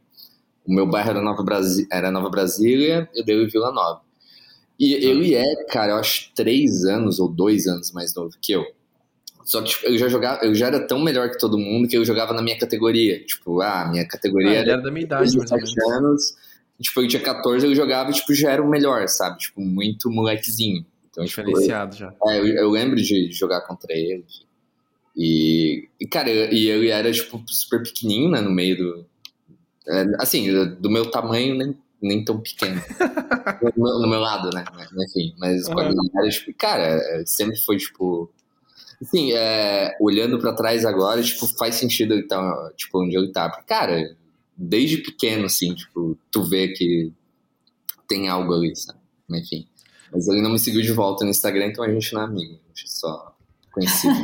O meu bairro era Nova, Brasi era Nova Brasília, eu dei Vila Nova. E ele é, cara, eu acho três anos ou dois anos mais novo que eu. Só que tipo, eu já jogava, eu já era tão melhor que todo mundo que eu jogava na minha categoria. Tipo, ah, minha Ah, categoria ele era era da minha idade, mais ou 17 menos. anos. E, tipo, eu tinha 14, eu jogava e, tipo, já era o melhor, sabe? Tipo, muito molequezinho. Então, tipo, eu, Diferenciado já. é, eu, eu lembro de jogar contra ele. E, e, cara, eu- e ele era, tipo, super pequenininho, né? No meio do... é, assim, do meu tamanho, nem, nem tão pequeno. no, meu, lado, né? Enfim, mas Uhum. tipo, cara, é, sempre foi, tipo... Assim, é, olhando pra trás agora, tipo, faz sentido ele tá, tipo, onde ele tá. Porque, cara, desde pequeno, assim, tipo, tu vê que tem algo ali, sabe? Enfim. Mas ele não me seguiu de volta no Instagram, então a gente não é amigo. A gente é só conhecido.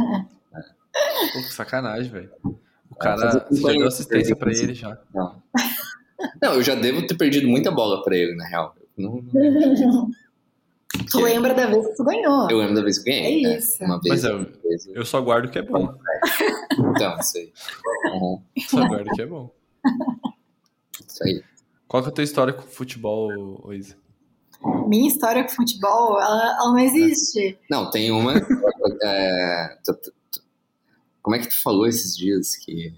Pô, que sacanagem, velho. O fazer cara, você já deu assistência pra pra ele já. não. Não, eu já devo ter perdido muita bola pra ele, na real. Não- não- Tu lembra da vez que tu ganhou? eu lembro da vez que eu ganhei. É né? isso. Uma vez. Mas eu- outra vez. Eu só guardo o que é bom. Então, isso aí. Uhum, Só guardo o que é bom. isso aí. Qual que é a tua história com futebol, ô, Isa? Minha história com futebol, ela, ela não existe. Não, tem uma. é, tu- tu- tu- como é que tu falou esses dias que.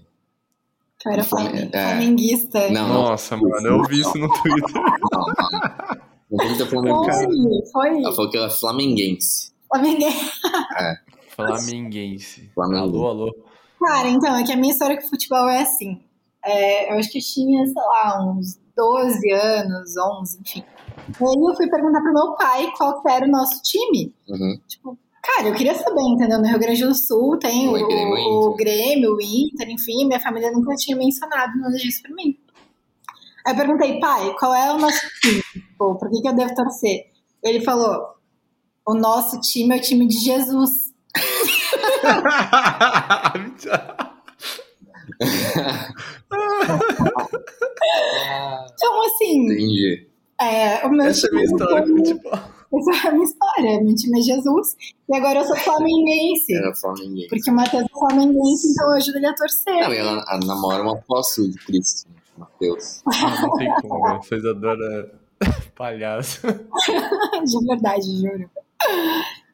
Que eu era é. flamenguista. Não, não, Nossa, mano, eu vi isso no Twitter. não. não. Não tem que ter flamenguista. Foi, foi. Ela falou que ela é flamenguense. Flamenguista. Flamenguense. Flamengo. Alô, alô. Cara, então, é que a minha história com futebol é assim. É, eu acho que eu tinha, sei lá, uns 12 anos, 11, enfim. E aí eu fui perguntar pro meu pai qual que era o nosso time. Uhum. Tipo, cara, eu queria saber, entendeu? No Rio Grande do Sul tem o, O Grêmio, o. Grêmio, o Inter, enfim, minha família nunca tinha mencionado nada disso pra mim. Aí eu perguntei, pai, qual é o nosso time? Tipo, por que, que eu devo torcer? Ele falou, o nosso time é o time de Jesus. Então, assim, Entendi. é, o meu Essa é a minha história com futebol. Essa é a minha história. Meu time é Jesus. E agora eu sou flamenguense. Era flamenguense. Porque o Matheus é flamenguense, então eu ajudo ele a torcer. Não, e ela, ela namora um apóstolo de Cristo, Mateus. Não tem como. Vocês adoram palhaço. De verdade, juro.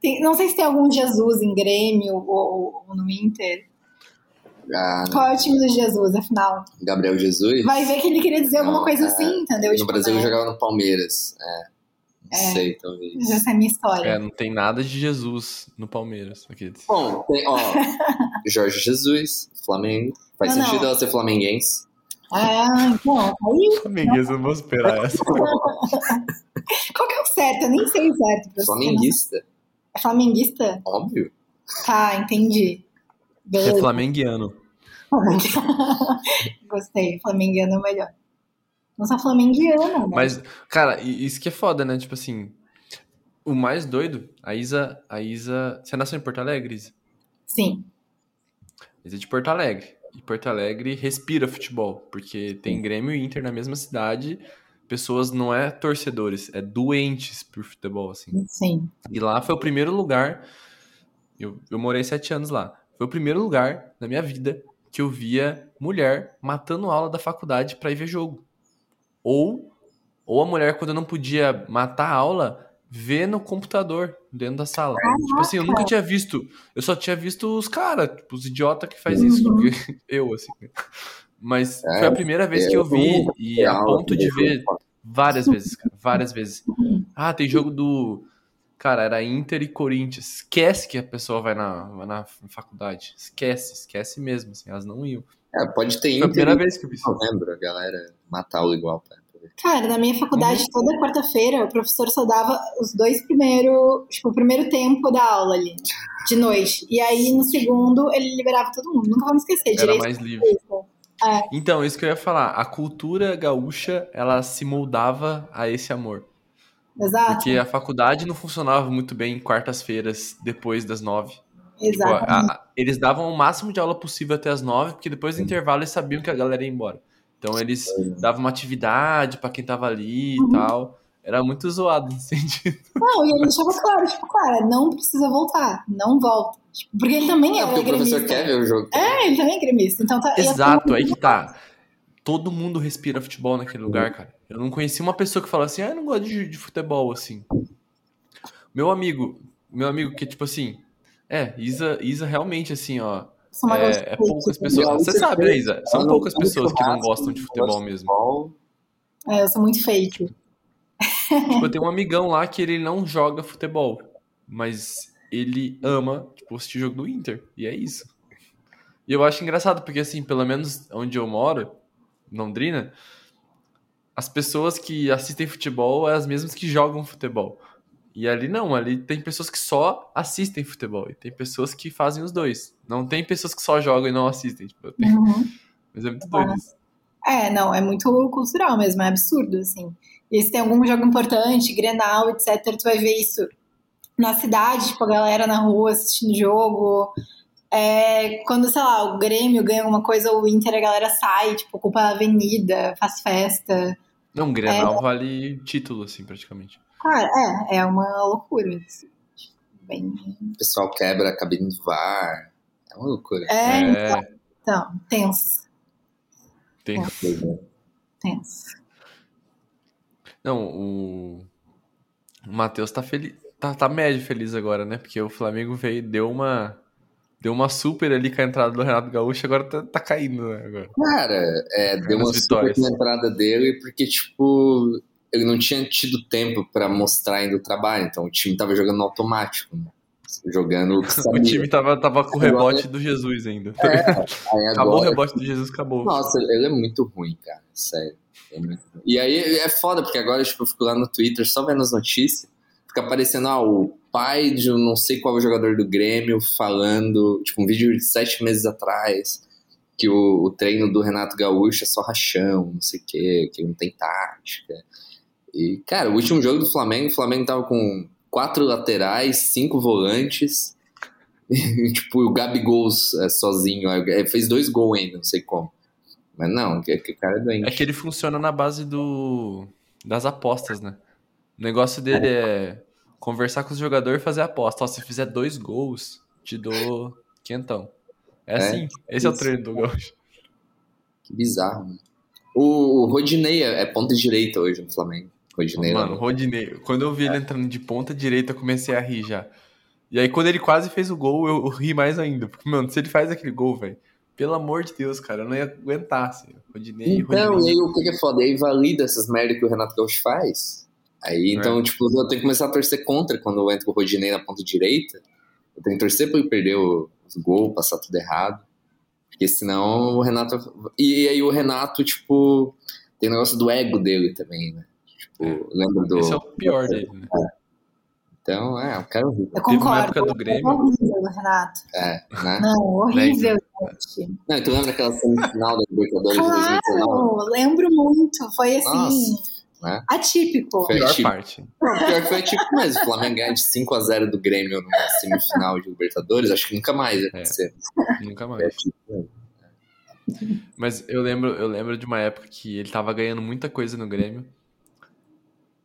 Tem- não sei se tem algum Jesus em Grêmio ou, ou no Inter. Ah, Qual é o time do Jesus, afinal? Gabriel Jesus. Vai ver que ele queria dizer alguma Não, coisa é, assim, entendeu? No Tipo, Brasil né? ele jogava no Palmeiras. É. Não É. sei, talvez. Essa é a minha história. É, não tem nada de Jesus no Palmeiras. Aqui. Bom, tem, ó, Jorge Jesus, Flamengo. Faz Não, sentido não. ela ser flamenguense. Ah, então, aí Flamenguês, eu não vou esperar essa. qual que é o certo? Eu nem sei o certo. pra você. Flamenguista, É flamenguista? óbvio. Tá, entendi. É Beleza. flamenguiano. Gostei, flamenguiano é o melhor. Não sou flamenguiana, né? Mas, cara, isso que é foda, né? Tipo assim, o mais doido, a Isa, a Isa... Você nasceu em Porto Alegre, Isa? Sim. Isa é de Porto Alegre. E Porto Alegre respira futebol, porque tem Grêmio e Inter na mesma cidade. Pessoas não é torcedores, é doentes por futebol, assim. Sim. E lá foi o primeiro lugar. Eu, eu morei sete anos lá. Foi o primeiro lugar na minha vida que eu via mulher matando aula da faculdade pra ir ver jogo. Ou, ou a mulher, quando não podia matar a aula, ver no computador dentro da sala. Caraca. Tipo assim, eu nunca tinha visto. Eu só tinha visto os caras, tipo, os idiotas que faz isso. Uhum. eu, assim. Mas é, foi a primeira vez que eu vi e a ponto de ver várias vezes, cara, várias vezes. Ah, tem jogo do. Cara, era Inter e Corinthians. Esquece que a pessoa vai na, vai na faculdade. Esquece, esquece mesmo. Assim, elas não iam. É, pode ter Inter. Foi a primeira vez que eu vi lembro, a galera matar o igual. Pra... Cara, na minha faculdade, uhum. toda quarta-feira, o professor só dava os dois primeiros, tipo, o primeiro tempo da aula ali, de noite. E aí, no segundo, ele liberava todo mundo. Nunca vamos esquecer. Era mais livre. É. Então, isso que eu ia falar. A cultura gaúcha, ela se moldava a esse amor. Exato. Porque a faculdade não funcionava muito bem em quartas-feiras, depois das nove. Exato. Tipo, eles davam o máximo de aula possível até as nove, porque depois do intervalo eles sabiam que a galera ia embora. Então eles davam uma atividade para quem tava ali e uhum. tal. Era muito zoado nesse sentido. Não, e ele deixava claro, tipo, cara, não precisa voltar, não volta. Tipo, porque ele também é, é porque o professor quer ver o jogo. É, ele também é gremista. Então tá, Exato, aí que tá. Todo mundo respira futebol naquele lugar, cara. Eu não conheci uma pessoa que fala assim, ah, eu não gosto de, de futebol, assim. Meu amigo, meu amigo que, tipo assim, é, Isa, Isa realmente, assim, ó, é, é, poucas pessoas. Você sabe, né, Isa? São poucas pessoas que não gostam de futebol mesmo. É, eu sou muito fake. Tipo, eu tenho um amigão lá que ele não joga futebol, mas ele ama, tipo, assistir jogo do Inter. E é isso. E eu acho engraçado, porque assim, pelo menos onde eu moro, Londrina, as pessoas que assistem futebol é as mesmas que jogam futebol. E ali não, ali tem pessoas que só assistem futebol e tem pessoas que fazem os dois. Não tem pessoas que só jogam e não assistem. Tipo, uhum. Mas é muito doido isso. É, não, é muito cultural mesmo, é absurdo, assim. E se tem algum jogo importante, Grenal, etc., tu vai ver isso na cidade, tipo, a galera na rua assistindo jogo. É, quando, sei lá, o Grêmio ganha alguma coisa, o Inter, a galera sai, tipo, ocupa a avenida, faz festa. Não, Grenal é, vale título, assim, praticamente. Cara, é, é uma loucura. Assim. Bem... O pessoal quebra a cabine do VAR. É uma loucura. É, é... Então, então, tenso. Tenso. Tenso. Não, o, o Matheus tá feliz. Tá, tá médio feliz agora, né? Porque o Flamengo veio, deu uma. Deu uma super ali com a entrada do Renato Gaúcho, agora tá, tá caindo, né? Agora. Cara, é, deu uma vitórias. super com a entrada dele, porque, tipo, ele não tinha tido tempo para mostrar ainda o trabalho, então o time tava jogando automático, né? jogando o, o time tava, tava com o rebote do Jesus ainda. É, agora... Acabou o rebote do Jesus, acabou. Nossa, ele é muito ruim, cara, sério. É muito... E aí é foda, porque agora tipo, eu fico lá no Twitter só vendo as notícias, fica aparecendo ah, o pai de não sei qual jogador do Grêmio falando, tipo, um vídeo de sete meses atrás, que o, o treino do Renato Gaúcho é só rachão, não sei o quê, que não tem tática. E, cara, o último jogo do Flamengo, o Flamengo tava com quatro laterais, cinco volantes. E, tipo, o Gabigol é, sozinho. É, fez dois gols ainda, não sei como. Mas não, que, que cara é doente. É que ele funciona na base do das apostas, né? O negócio dele é, é conversar com os jogadores e fazer aposta. Ó, se fizer dois gols, te dou quentão. É, é assim. Esse é o treino do Gaúcho. Que bizarro, mano. O, Rodinei é, é ponta direita hoje no Flamengo. Rodinei. Mano, Rodinei. Quando eu vi ele entrando de ponta direita, eu comecei a rir já. E aí, quando ele quase fez o gol, eu, eu ri mais ainda. Porque, mano, se ele faz aquele gol, velho, pelo amor de Deus, cara, eu não ia aguentar, assim. Rodinei, então, Rodinei. e aí o que é foda? Aí valida essas merdas que o Renato Gaúcho faz. Aí, então, é. tipo, eu tenho que começar a torcer contra quando entra o Rodinei na ponta direita. Eu tenho que torcer pra ele perder os gols, passar tudo errado. Porque senão o Renato. E aí o Renato, tipo, tem o negócio do ego dele também, né? Tipo, lembro do. Esse é o pior dele, né? É. Então, é, o cara horrível. Eu concordo. Teve uma época do Grêmio. É horrível, Renato. É, né? Não, horrível, gente. Não, tu lembra aquela semifinal da Libertadores claro, de 2019? lembro muito. Foi assim. Nossa. Né? Atípico. Foi pior parte. Não, pior que foi atípico mesmo. O Flamengo ganhar de 5x0 do Grêmio na semifinal de Libertadores, acho que nunca mais ia é. acontecer. É, nunca mais. Mas eu lembro, eu lembro de uma época que ele tava ganhando muita coisa no Grêmio.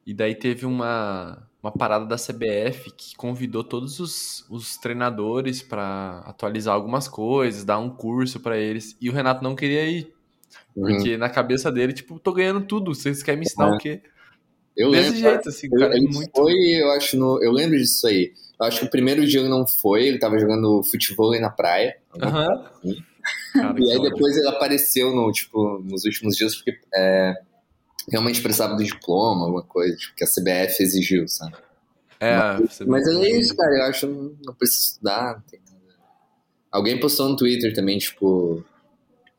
E daí teve uma, uma parada da CBF que convidou todos os, os treinadores para atualizar algumas coisas, dar um curso para eles. E o Renato não queria ir. Uhum. Porque na cabeça dele, tipo, tô ganhando tudo. Vocês querem me ensinar é. o quê? Eu Desse lembro. jeito, assim, o cara é muito. foi, eu acho, no, eu lembro disso aí. Eu acho que o primeiro dia ele não foi, ele tava jogando futebol aí na praia. Aham. Cara, E aí depois ele apareceu no, tipo, nos últimos dias porque é, realmente precisava do diploma, alguma coisa, tipo, que a CBF exigiu, sabe? É, Mas não- é isso, cara, eu acho que não, não precisa estudar, não tem nada. Alguém postou no Twitter também, tipo,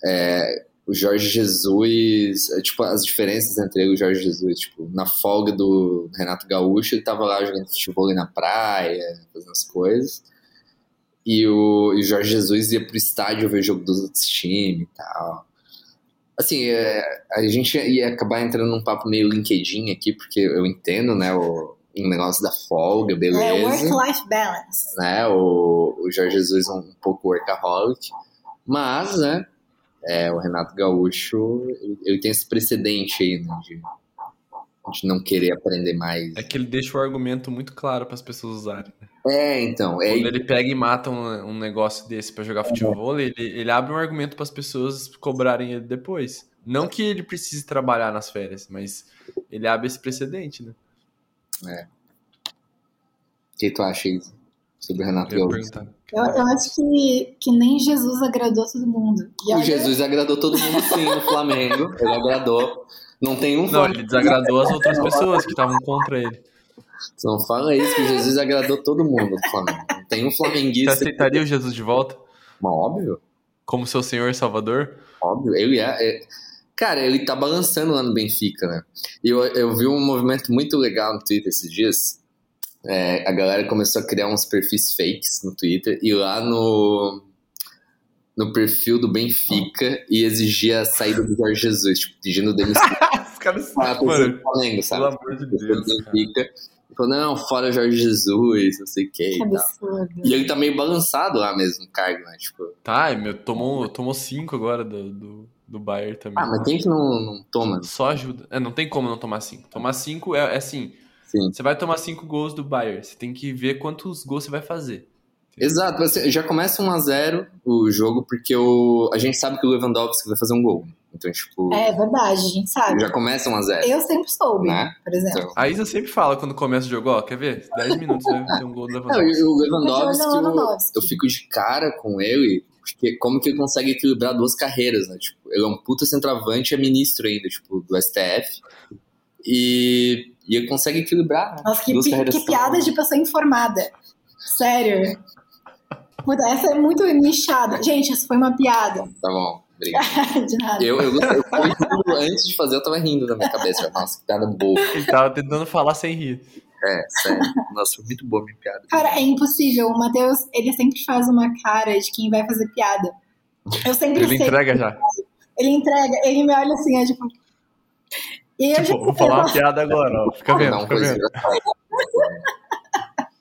é, o Jorge Jesus, é, tipo, as diferenças entre ele e o Jorge Jesus, tipo, na folga do Renato Gaúcho, ele tava lá jogando futebol ali na praia, fazendo as coisas. E o, e o Jorge Jesus ia pro estádio ver jogo dos outros times e tal. Assim, é, a gente ia acabar entrando num papo meio LinkedIn aqui, porque eu entendo, né, o, negócio da folga, beleza É work-life balance. né? O, o Jorge Jesus é um, pouco workaholic, mas, né? É, o Renato Gaúcho, ele, ele tem esse precedente aí, né? De, de não querer aprender mais. É que ele deixa o argumento muito claro para as pessoas usarem. né? É, então, é Quando ele pega e mata um, um negócio desse pra jogar futebol, ele, ele abre um argumento para as pessoas cobrarem ele depois. Não que ele precise trabalhar nas férias, mas ele abre esse precedente, né? o que tu acha aí sobre o Renato Gaúcho? Eu, eu acho que, que nem Jesus agradou todo mundo. E O Jesus agradou todo mundo sim no Flamengo, ele agradou. Não tem um Não, ele desagradou as outras pessoas que estavam contra ele. Você não fala isso, que Jesus agradou todo mundo. Não tem um Você flamenguista. aceitaria o Jesus de volta? Mas óbvio. Como seu Senhor e Salvador? Óbvio, ele é, é- Cara, ele tá balançando lá no Benfica, né? E eu, eu vi um movimento muito legal no Twitter esses dias. É, a galera começou a criar uns perfis fakes no Twitter e lá no, no perfil do Benfica e exigia a saída do Jorge Jesus, tipo, pedindo demissão Os caras. para o Mano, Flamengo, pelo sabe? amor de Do Deus. Benfica. Falou, não, fora Jorge Jesus, não sei o que Que e tal. E ele tá meio balançado lá mesmo, o cargo, né? Tipo, Tá, meu, tomou, tomou cinco agora do, do, do Bayern também. ah, mas quem que não, não toma? Só ajuda. É, não tem como não tomar cinco. Tomar cinco é, é assim. Sim. Você vai tomar cinco gols do Bayern. Você tem que ver quantos gols você vai fazer. Exato, você já começa 1x0 o jogo, porque o, a gente sabe que o Lewandowski vai fazer um gol. Então, tipo, É verdade, a gente sabe. já começa 1x0. Eu sempre soube, Né? por exemplo. Então, A Isa sempre fala quando começa o jogo, ó, quer ver? 10 minutos vai ter um gol do não, Lewandowski. e o Lewandowski, o Lewandowski. Eu, eu fico de cara com ele, porque como que ele consegue equilibrar duas carreiras, né? Tipo, ele é um puta centroavante e é ministro ainda, tipo, do STF. E, e ele consegue equilibrar, né? Nossa, que, pi- que piada de pessoa informada. Sério. Puta, essa é muito nichada. Gente, isso foi uma piada. Tá bom, obrigado. De nada. Eu, eu, eu, eu antes de fazer, eu tava rindo na minha cabeça. Nossa, que piada boa. Ele tava tentando falar sem rir. É, sério. Nossa, foi muito boa a minha piada. Cara, é impossível. O Matheus, ele sempre faz uma cara de quem vai fazer piada. Eu sempre Ele sei. entrega já. Ele entrega, ele me olha assim, é tipo. E eu Tipo, vou falar uma piada agora, ó. Fica vendo, Não, fica vendo.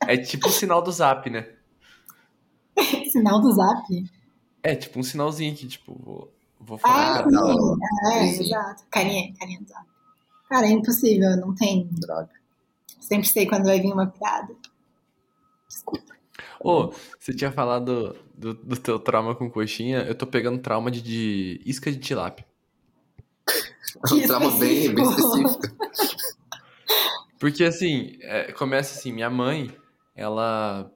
É tipo o sinal do zap, né? Sinal do zap. É tipo um sinalzinho que, tipo, vou, vou falar Ah, uma piada. sim. É, Sim. exato. Carinha, carinha do zap. Cara, é impossível, não tem. Droga. Sempre sei quando vai vir uma piada. Ô, você tinha falado do, do teu trauma com coxinha, eu tô pegando trauma de, de isca de tilápia. É um trauma bem, bem específico. Porque assim, é, começa assim, minha mãe, ela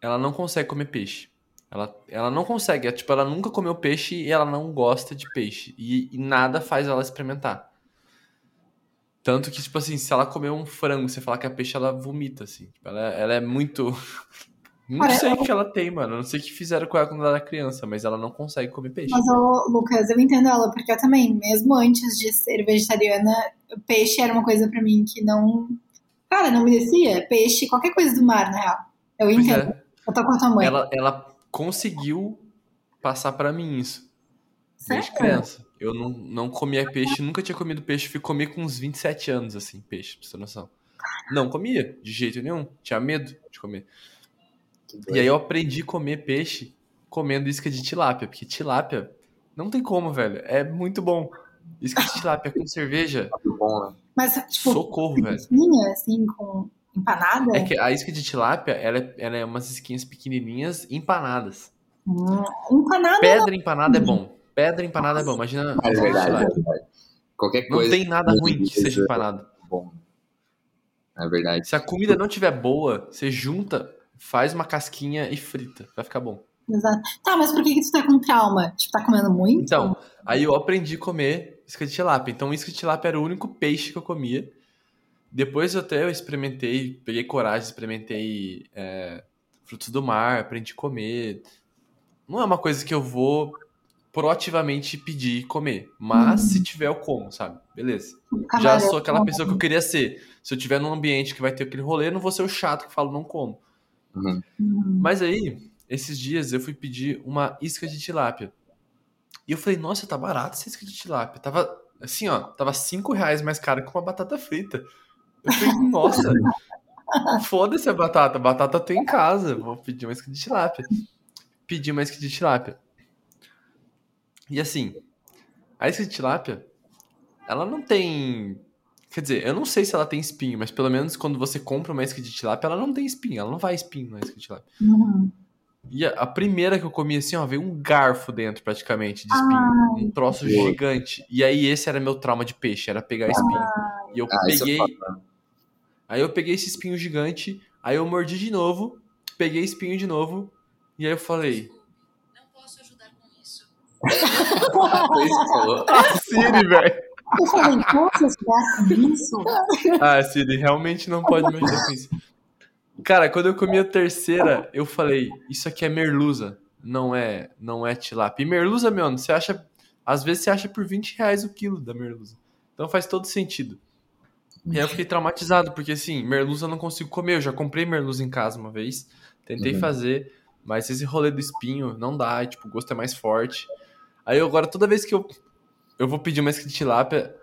ela não consegue comer peixe. Ela, ela não consegue, é, tipo, ela nunca comeu peixe e ela não gosta de peixe. E, e nada faz ela experimentar. Tanto que, tipo assim, se ela comer um frango, você falar que é peixe, ela vomita, assim. Tipo, ela, ela é muito. Não Cara, sei eu- o que ela tem, mano. Não sei o que fizeram com ela quando ela era criança, mas ela não consegue comer peixe. Mas, ô, Lucas, eu entendo ela, porque eu também, mesmo antes de ser vegetariana, peixe era uma coisa pra mim que não. Cara, não me descia. Peixe, qualquer coisa do mar, na real. Eu Pois entendo. é. Eu tô com a tua mãe. Ela, ela conseguiu passar pra mim isso. Desde Sério? criança. Eu não, não comia peixe, nunca tinha comido peixe. Fui comer com uns 27 anos, assim, peixe, pra você ter noção. Não comia, de jeito nenhum. Tinha medo de comer. E aí eu aprendi a comer peixe comendo isca de tilápia. Porque tilápia não tem como, velho. É muito bom. Isca de tilápia com cerveja, Muito bom, né? Mas, tipo, socorro, velho. assim, com empanada? É que a isca de tilápia, ela é, ela é umas esquinhas pequenininhas empanadas. Hum, empanada Pedra empanada é bom. Pedra empanada é bom. Imagina É isca de verdade, é tilápia. verdade. Qualquer Não coisa. tem nada ruim que seja empanado. Bom. É verdade. Se a comida não tiver boa, você junta, faz uma casquinha e frita. Vai ficar bom. Exato. Tá, mas por que, que tu tá com trauma? Tipo, tá comendo muito? Então, aí eu aprendi a comer isca de tilápia. Então, isca de tilápia era o único peixe que eu comia. Depois eu até experimentei, peguei coragem, experimentei é, frutos do mar, aprendi a comer. Não é uma coisa que eu vou proativamente pedir comer. Mas se tiver, eu como, sabe? Beleza. Já Camarão. sou aquela pessoa que eu queria ser. Se eu tiver num ambiente que vai ter aquele rolê, eu não vou ser o chato que fala não como. Uhum. Hum. Mas aí, esses dias eu fui pedir uma isca de tilápia. E eu falei, nossa, tá barato essa isca de tilápia. Tava, assim, ó, tava 5 reais mais caro que uma batata frita. Eu falei, nossa, foda-se a batata. A batata eu tenho em casa. Vou pedir uma isca de tilápia. Pedi uma isca de tilápia. E assim, a isca de tilápia, ela não tem. Quer dizer, eu não sei se ela tem espinho, mas pelo menos quando você compra uma isca de tilápia, ela não tem espinho. Ela não vai espinho na isca de tilápia. Uhum. E a, a primeira que eu comi assim, ó, veio um garfo dentro praticamente de espinho. um troço gigante. E aí esse era meu trauma de peixe, era pegar espinho. E eu Ah, é peguei. foda. Aí eu peguei esse espinho gigante, aí eu mordi de novo, peguei espinho de novo, e aí eu falei. Não posso ajudar com isso. Foi isso que falou. Ah, Siri, velho! Eu falei, posso ajudar com isso? Ah, Siri, realmente não pode me ajudar com isso. Cara, quando eu comi a terceira, eu falei, isso aqui é merluza, não é, não é tilápia. E merluza, meu, você acha, às vezes você acha por 20 reais o quilo da merluza. Então faz todo sentido. E aí eu fiquei traumatizado, porque assim, merluza eu não consigo comer. Eu já comprei merluza em casa uma vez, tentei Uhum. fazer, mas esse rolê do espinho não dá, e, tipo, o gosto é mais forte. Aí eu, agora, toda vez que eu, eu vou pedir uma tilápia,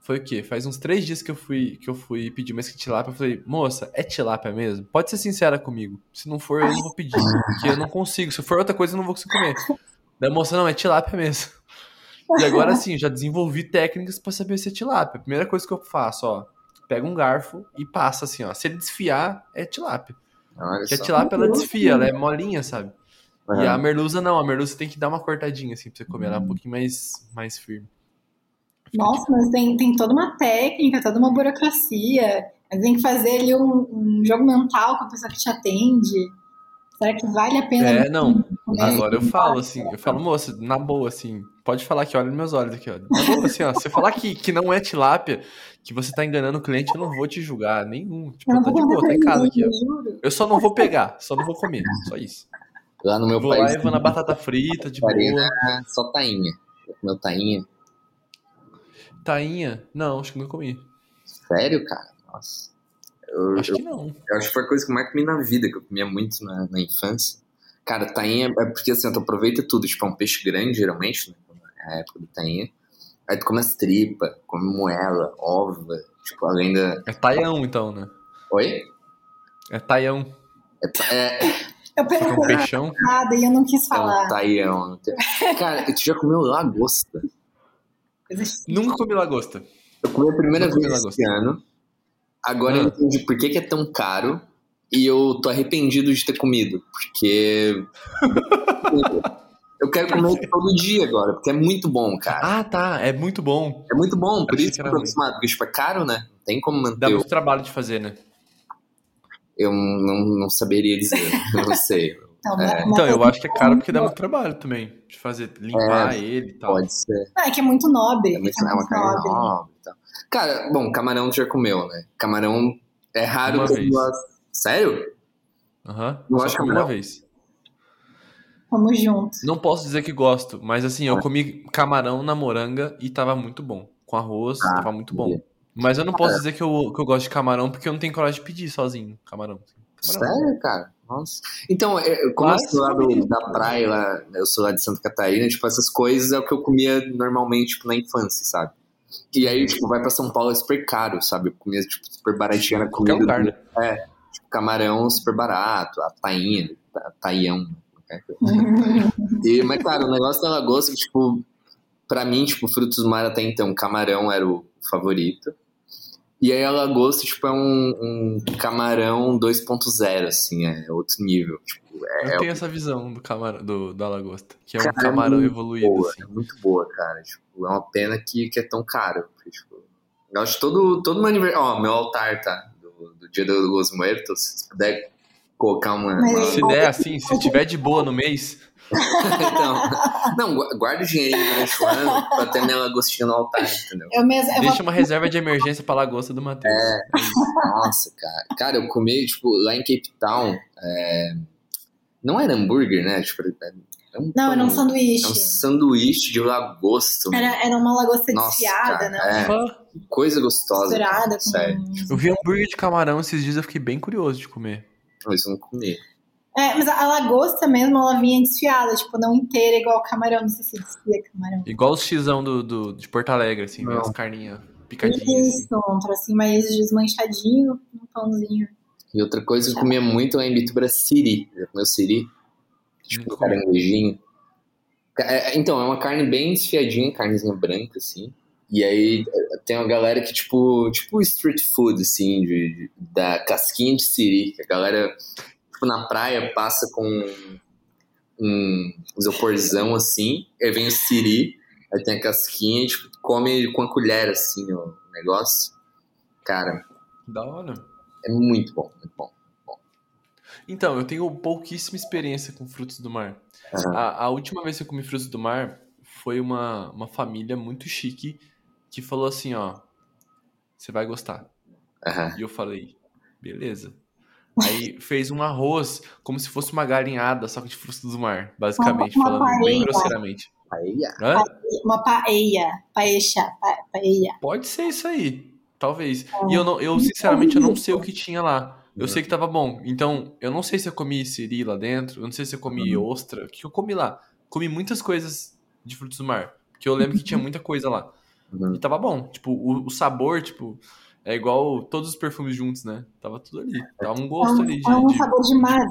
foi o quê? Faz uns três dias que eu fui, que eu fui pedir uma isca de tilápia. Eu falei, moça, é tilápia mesmo? Pode ser sincera comigo. Se não for, eu não vou pedir. Porque eu não consigo. Se for outra coisa, eu não vou conseguir comer. Daí a moça, não, é tilápia mesmo. E agora sim, eu já desenvolvi técnicas pra saber se é tilápia. A primeira coisa que eu faço, ó, pega um garfo e passa assim, ó. Se ele desfiar, é tilápia. Olha Porque a tilápia, ela desfia, ela é molinha, sabe? E Aham. a merluza não, a merluza tem que dar uma cortadinha assim pra você comer, ela é um pouquinho mais, mais firme. Nossa, mas tem, tem toda uma técnica, toda uma burocracia. Mas tem que fazer ali um, um jogo mental com a pessoa que te atende. Será que vale a pena? É, não. Agora eu falo assim, eu falo, moça, na boa, assim, pode falar que olha nos meus olhos aqui, ó. Na boa, assim, ó. Se você falar que, que não é tilápia, que você tá enganando o cliente, eu não vou te julgar, nenhum. Tipo, tá vou de boa, tá em casa aqui, ó. eu juro. Eu só não vou pegar, só não vou comer, só isso. Lá no meu vou lá país, e vou na batata frita, de boa. é só tainha. Meu tainha. Tainha? Não, acho que não comi. Sério, cara? Nossa. Eu, Acho eu, que não. eu acho que foi a coisa que mais comi na vida, que eu comia muito na, na infância. Cara, tainha é porque assim, tu aproveita tudo. Tipo, é um peixe grande, geralmente, né? É a época do tainha. Aí tu come as tripas, come moela, ova. Tipo, além da. É taião, então, né? Oi? É taião. É, ta- é, Eu Fica um peixão. nada e eu não quis é falar. um taião. Cara, tu já comeu lagosta? Chique. Nunca comi lagosta. Eu comi a primeira Nunca vez esse ano. Agora eu Ah. entendi por que, que é tão caro. E eu tô arrependido de ter comido. Porque. eu quero comer todo dia agora, porque é muito bom, cara. Ah, tá. É muito bom. É muito bom, por Achei isso que era acostumado. Porque, tipo, é caro, né? Não tem como Dá manter. Eu, muito trabalho de fazer, né? eu não, não saberia dizer. eu não sei. Então, É. Então, eu acho que é caro porque dá muito trabalho também. De fazer, limpar ele e tal. Pode ser. Ah, é que é muito nobre. É, muito, é é uma muito carne nobre. nobre e tal. Cara, bom, camarão já comeu, né? Camarão é raro Uma que vez. eu- Sério? Aham. Eu Só acho que uma não. vez. Vamos juntos. Não posso dizer que gosto, mas assim, eu comi camarão na moranga e tava muito bom. Com arroz, Ah, tava muito bom. Mas eu não posso dizer que eu, que eu gosto de camarão porque eu não tenho coragem de pedir sozinho camarão. Camarão. Sério, cara? Nossa. Então, é, eu- como eu Mas, sou lá do- da praia, lá, eu sou lá de Santa Catarina, tipo, essas coisas é o que eu comia normalmente, tipo, na infância, sabe? E aí, tipo, vai pra São Paulo é super caro, sabe? Eu comia, tipo, super baratinho na Qualquer comida. lugar, né? É, tipo, camarão super barato, a tainha, ta- taião. qualquer coisa. E, mas, cara, o negócio da lagosta, que, tipo, pra mim, tipo, frutos do mar até então, camarão era o favorito. E aí a lagosta, tipo, é um, um camarão 2.0, assim, é outro nível. Tipo, é, Eu tenho essa visão do camarão, do, da lagosta. Que é um Cara, é camarão muito evoluído, boa, assim. é muito boa, cara. Tipo, é uma pena que, que é tão caro. porque, tipo, eu acho que todo, todo meu aniversário. Ó, meu altar, tá? Do, Dia de los Muertos, se puder colocar uma. Uma- Se der assim, se tiver de boa no mês, então, não, gu- guarda o dinheirinho durante o ano pra ter minha lagostinha no altar, entendeu? Eu mesmo. Eu deixa uma reserva de emergência pra lagosta do Matheus. Nossa, cara. Cara, eu comi, tipo, lá em Cape Town. é, Não era hambúrguer, né? Tipo, é um Não, era um pão- sanduíche. É um sanduíche de lagosta. Era, era uma lagosta Nossa, desfiada, né? é. Coisa gostosa. Misturada com. Sério. Eu vi hambúrguer de camarão esses dias, eu fiquei bem curioso de comer. Isso eu não comi. É, mas a, lagosta mesmo, ela vinha desfiada, tipo, não inteira, igual o camarão. Não sei se desfia camarão. Igual os xizão do, do, de Porto Alegre, assim, Não. as carninhas picadinhas. assim. Isso, um trocinho mais desmanchadinho, um pãozinho. E outra coisa que eu comia muito lá em Bituba era siri. Já comeu siri? Tipo, caranguejinho. Ca- é- Então, é uma carne bem desfiadinha, carnezinha branca, assim. E aí é, tem uma galera que, tipo, tipo street food, assim, de, de- da casquinha de siri. Que a galera, tipo, na praia passa com um isoporzão, assim. Aí vem o siri, aí tem a casquinha e, tipo, come com a colher, assim, o negócio. Cara, Da hora. é muito bom, muito bom. Então, eu tenho pouquíssima experiência com frutos do mar. Aham. A, a última vez que eu comi frutos do mar foi uma, uma família muito chique que falou assim, ó, você vai gostar. Aham. E eu falei, beleza. Aí fez um arroz como se fosse uma galinhada, só que de frutos do mar, basicamente, Uma- uma falando bem grosseiramente. Paella. Hã? Uma paella, paecha, pa, paella. Pode ser isso aí, talvez. E eu, não, eu sinceramente, eu não sei o que tinha lá. Eu sei que tava bom. Então, eu não sei se eu comi siri lá dentro, eu não sei se eu comi ostra. O que eu comi lá? Comi muitas coisas de frutos do mar. Porque eu lembro que tinha muita coisa lá. Uhum. E tava bom. Tipo, o, o sabor, tipo, é igual todos os perfumes juntos, né? Tava tudo ali. Tava um É gosto um, ali de, é um sabor de mar,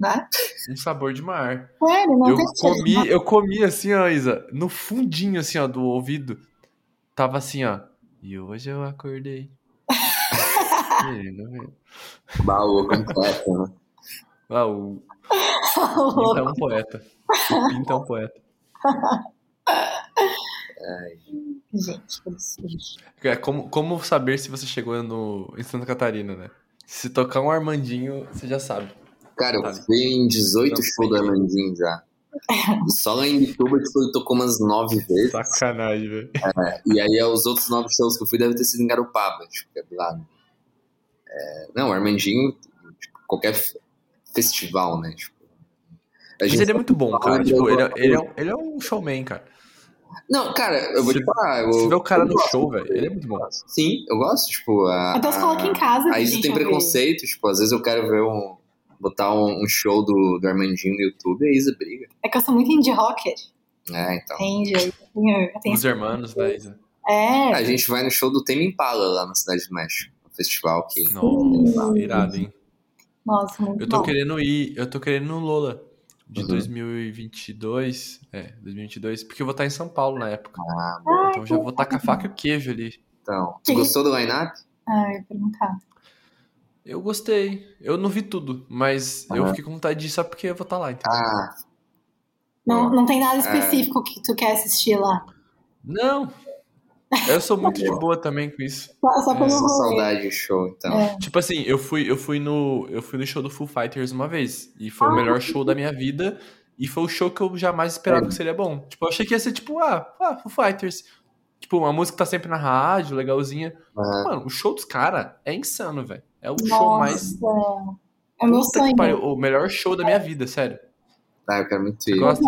né? um sabor de mar. Sério, não Eu tem cheiro comi, mar. eu comi assim, ó, Isa, no fundinho assim, ó, do ouvido. Tava assim, ó. E hoje eu acordei. Menino, Baú completo, né? Ah, o Pinta é um poeta. O Pinta é um poeta. Gente, que absurdo. É como, como saber se você chegou no, em Santa Catarina, né? Se tocar um Armandinho, você já sabe. Cara, eu fui em 18 Não, shows do. Armandinho já. Só lá em Bituba, tipo, ele tocou umas nove vezes. Sacanagem, velho. E aí, os outros nove shows que eu fui devem ter sido em Garopaba, tipo, que é do lado. É, não, o Armandinho, tipo, qualquer festival, né? Tipo, a Mas gente- ele é muito bom, cara. Tipo, ele, é, ele, é um, ele é um showman, cara. Não, cara, eu vou Se- te falar. Eu, Se vê o cara no gosto. show, velho, ele é muito bom. Sim, eu gosto, tipo. A, Então você coloca em casa. A pra Isa gente tem preconceito, tipo, às vezes eu quero ver um. botar um, um show do, do Armandinho no YouTube e a Isa briga. É que eu sou muito indie rocker. É, então. Entende? Tenho Os hermanos da Isa. É, A gente vai no show do Tame Impala lá na Cidade do México. Festival que. Nossa, irado, hein? nossa, muito Eu tô bom. querendo ir, eu tô querendo ir no Lola de Uhum. 2022. É, 2022, porque eu vou estar em São Paulo na época. Ah, Então já vou estar com a faca e o queijo ali. então. Que- Tu gostou do line-up? Ah, eu ia perguntar. Eu gostei. Eu não vi tudo, mas eu Aham. fiquei com vontade de ir só porque eu vou estar lá. Então. Ah, Não, não tem É. nada específico que tu quer assistir lá. Não! Eu sou muito de boa também com isso. Só, só É, saudade de show, então. É. Tipo assim, eu fui, eu fui no. Eu fui no show do Foo Fighters uma vez. E foi o Ah. melhor show da minha vida. E foi o show que eu jamais esperava que seria bom. Tipo, eu achei que ia ser tipo, ah, ah Foo Fighters. Tipo, uma música que tá sempre na rádio, legalzinha. Ah, Mano, o show dos caras é insano, velho. É o show mais. Nossa, é o meu sonho. pariu, o melhor show da minha vida, sério. Ah, eu quero muito ir. gosta?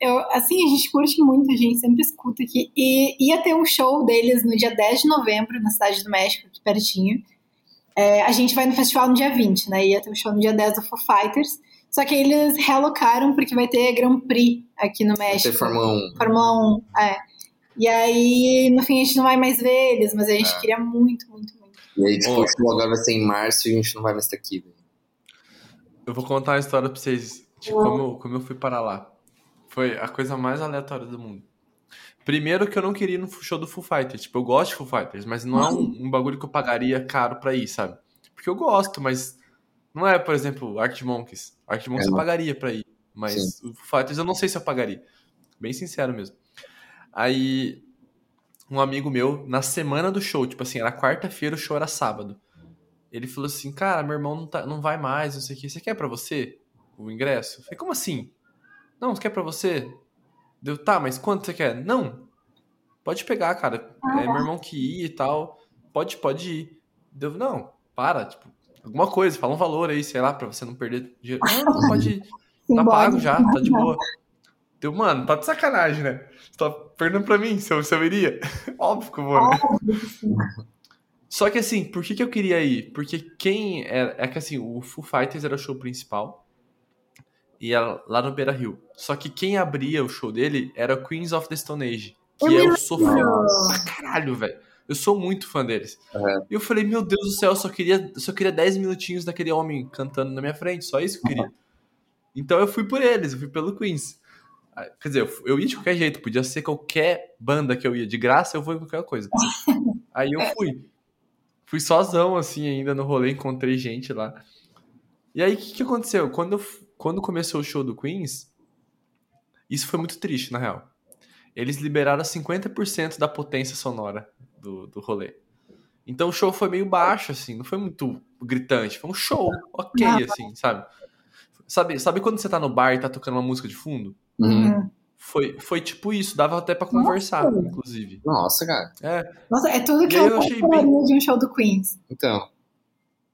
Eu, assim, a gente curte muito, a gente sempre escuta aqui. E ia ter um show deles no dia 10 de novembro, na Cidade do México, aqui pertinho. É, a gente vai no festival no dia 20, né? Ia ter um show no dia 10 do Foo Fighters. Só que eles realocaram porque vai ter Grand Prix aqui no Vai México. ter Fórmula 1. Fórmula 1, é. E aí, no fim, a gente não vai mais ver eles, mas a gente É. queria muito, muito, muito. E aí, tipo, o show agora vai ser em março e a gente não vai mais estar aqui. velho. Eu vou contar uma história pra vocês de como, eu- como eu fui parar lá. Foi a coisa mais aleatória do mundo. Primeiro que eu não queria ir no show do Foo Fighters. Tipo, eu gosto de Foo Fighters, mas não é um, um bagulho que eu pagaria caro pra ir, sabe? Porque eu gosto, mas não é, por exemplo, Arctic Monkeys. Arctic Monkeys É, eu pagaria pra ir, mas o Foo Fighters eu não sei se eu pagaria. Bem sincero mesmo. Aí, um amigo meu, na semana do show, tipo assim, era quarta-feira, o show era sábado. ele falou assim, cara, meu irmão não, tá, não vai mais, não sei o que. Você quer pra você o ingresso? Eu falei, como assim? Não, você quer pra você? Deu, tá, mas quanto você quer? Não. Pode pegar, cara. É meu irmão que ia e tal. Pode, pode ir. Deu, não, para, tipo, alguma coisa, fala um valor aí, sei lá, pra você não perder dinheiro. Não, não, pode ir. Tá pago já, tá de boa. Deu, mano, tá de sacanagem, né? Você tá perguntando pra mim se eu, se eu iria. Óbvio que eu vou, né? Só que assim, por que, que eu queria ir? Porque quem é, é que assim, o Foo Fighters era o show principal e era lá no Beira Rio. Só que quem abria o show dele era Queens of the Stone Age, que eu sou fã pra caralho, velho. Eu sou muito fã deles. Uhum. E eu falei, meu Deus do céu, eu só queria, só queria 10 minutinhos daquele homem cantando na minha frente, só isso que eu queria. Então eu fui por eles, eu fui pelo Queens. Ah, Quer dizer, eu, ia de qualquer jeito, podia ser qualquer banda que eu ia. De graça eu vou em qualquer coisa. Aí eu fui. Fui sozão, assim, ainda no rolê, encontrei gente lá. E aí, o que, que aconteceu? Quando, eu quando começou o show do Queens, isso foi muito triste, na real. Eles liberaram 50% da potência sonora do, do rolê. Então o show foi meio baixo, assim, não foi muito gritante. Foi um show ok, assim, sabe? Sabe, sabe quando você tá no bar e tá tocando uma música de fundo? Uhum. Uhum. Foi, foi tipo isso, dava até pra conversar, inclusive. Nossa, cara. É. Nossa, é tudo que E eu, eu achei gostaria de um show do Queens. Então.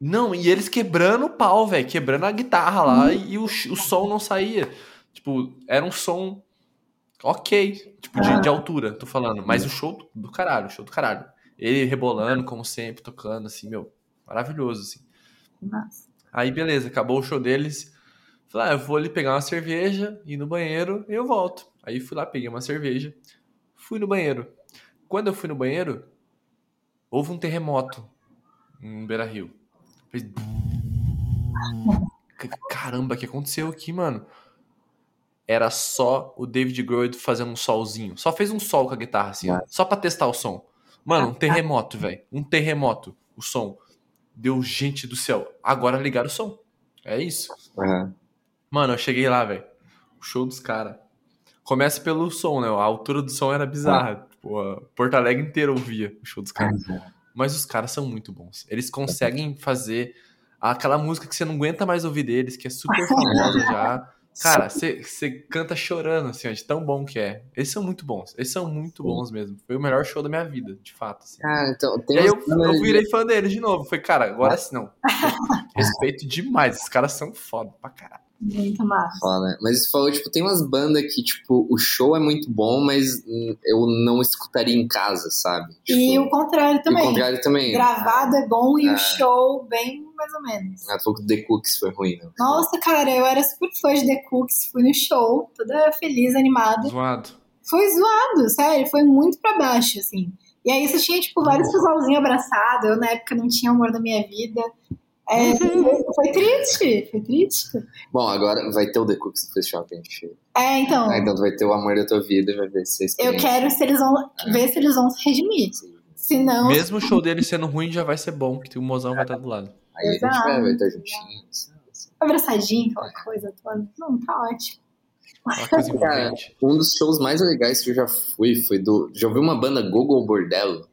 Não, e eles quebrando o pau, velho, quebrando a guitarra lá e o, o som não saía. Tipo, era um som ok, tipo, de, de altura, tô falando. Mas o show do, do caralho, o show do caralho. Ele rebolando, como sempre, tocando, assim, meu, maravilhoso, assim. Nossa. Aí, beleza, acabou o show deles. Falei, ah, eu vou ali pegar uma cerveja, ir no banheiro e eu volto. Aí fui lá, peguei uma cerveja, fui no banheiro. Quando eu fui no banheiro, houve um terremoto em Beira Rio. Fez... Caramba, o que aconteceu aqui, mano? Era só o David Grohl fazendo um solzinho. Só fez um sol com a guitarra, assim, ó. Só pra testar o som. Mano, um terremoto, velho. Um terremoto. O som. Deu gente do céu. Agora ligaram o som. É isso. Uhum. Mano, eu cheguei lá, velho. O show dos caras. Começa pelo som, né? A altura do som era bizarra. Tipo, a Porto Alegre inteiro ouvia o show dos caras. Mas os caras são muito bons. Eles conseguem fazer aquela música que você não aguenta mais ouvir deles, que é super famosa já. Cara, você canta chorando, assim, ó, de tão bom que é. Eles são muito bons. Eles são muito bons mesmo. Foi o melhor show da minha vida, de fato. assim. Cara, então. E Tem aí eu, eu virei fã deles de novo. Falei, cara, agora sim não. Respeito demais. Os caras são foda pra caralho. Muito massa. Foda. Mas você falou, tipo, tem umas bandas que, tipo, o show é muito bom, mas eu não escutaria em casa, sabe? Tipo, E o contrário e também. o contrário também. Gravado é bom e É. o show bem mais ou menos. Ah, pouco The Cooks foi ruim, né? Nossa, cara, eu era super fã de The Cooks, fui no show, toda feliz, animada. Zoado. Foi zoado, sério, foi muito pra baixo, assim. E aí você tinha, tipo, vários casalzinhos abraçados, eu na época não tinha amor da minha vida. É, foi, triste, foi triste. Bom, agora vai ter o The Cooks no festival que a gente. É, então, Ah, então vai ter o amor da tua vida e vai ver se vocês eu quero se eles vão, ver se eles vão se redimir. Se não, Mesmo o show dele sendo ruim, já vai ser bom, que o mozão vai estar do lado. Aí a gente Exato. vai, vai estar juntinho. sabe? abraçadinho, aquela coisa toda. Não, tá ótimo. Cara, um dos shows mais legais que eu já fui foi do. Já ouviu uma banda Google Bordello?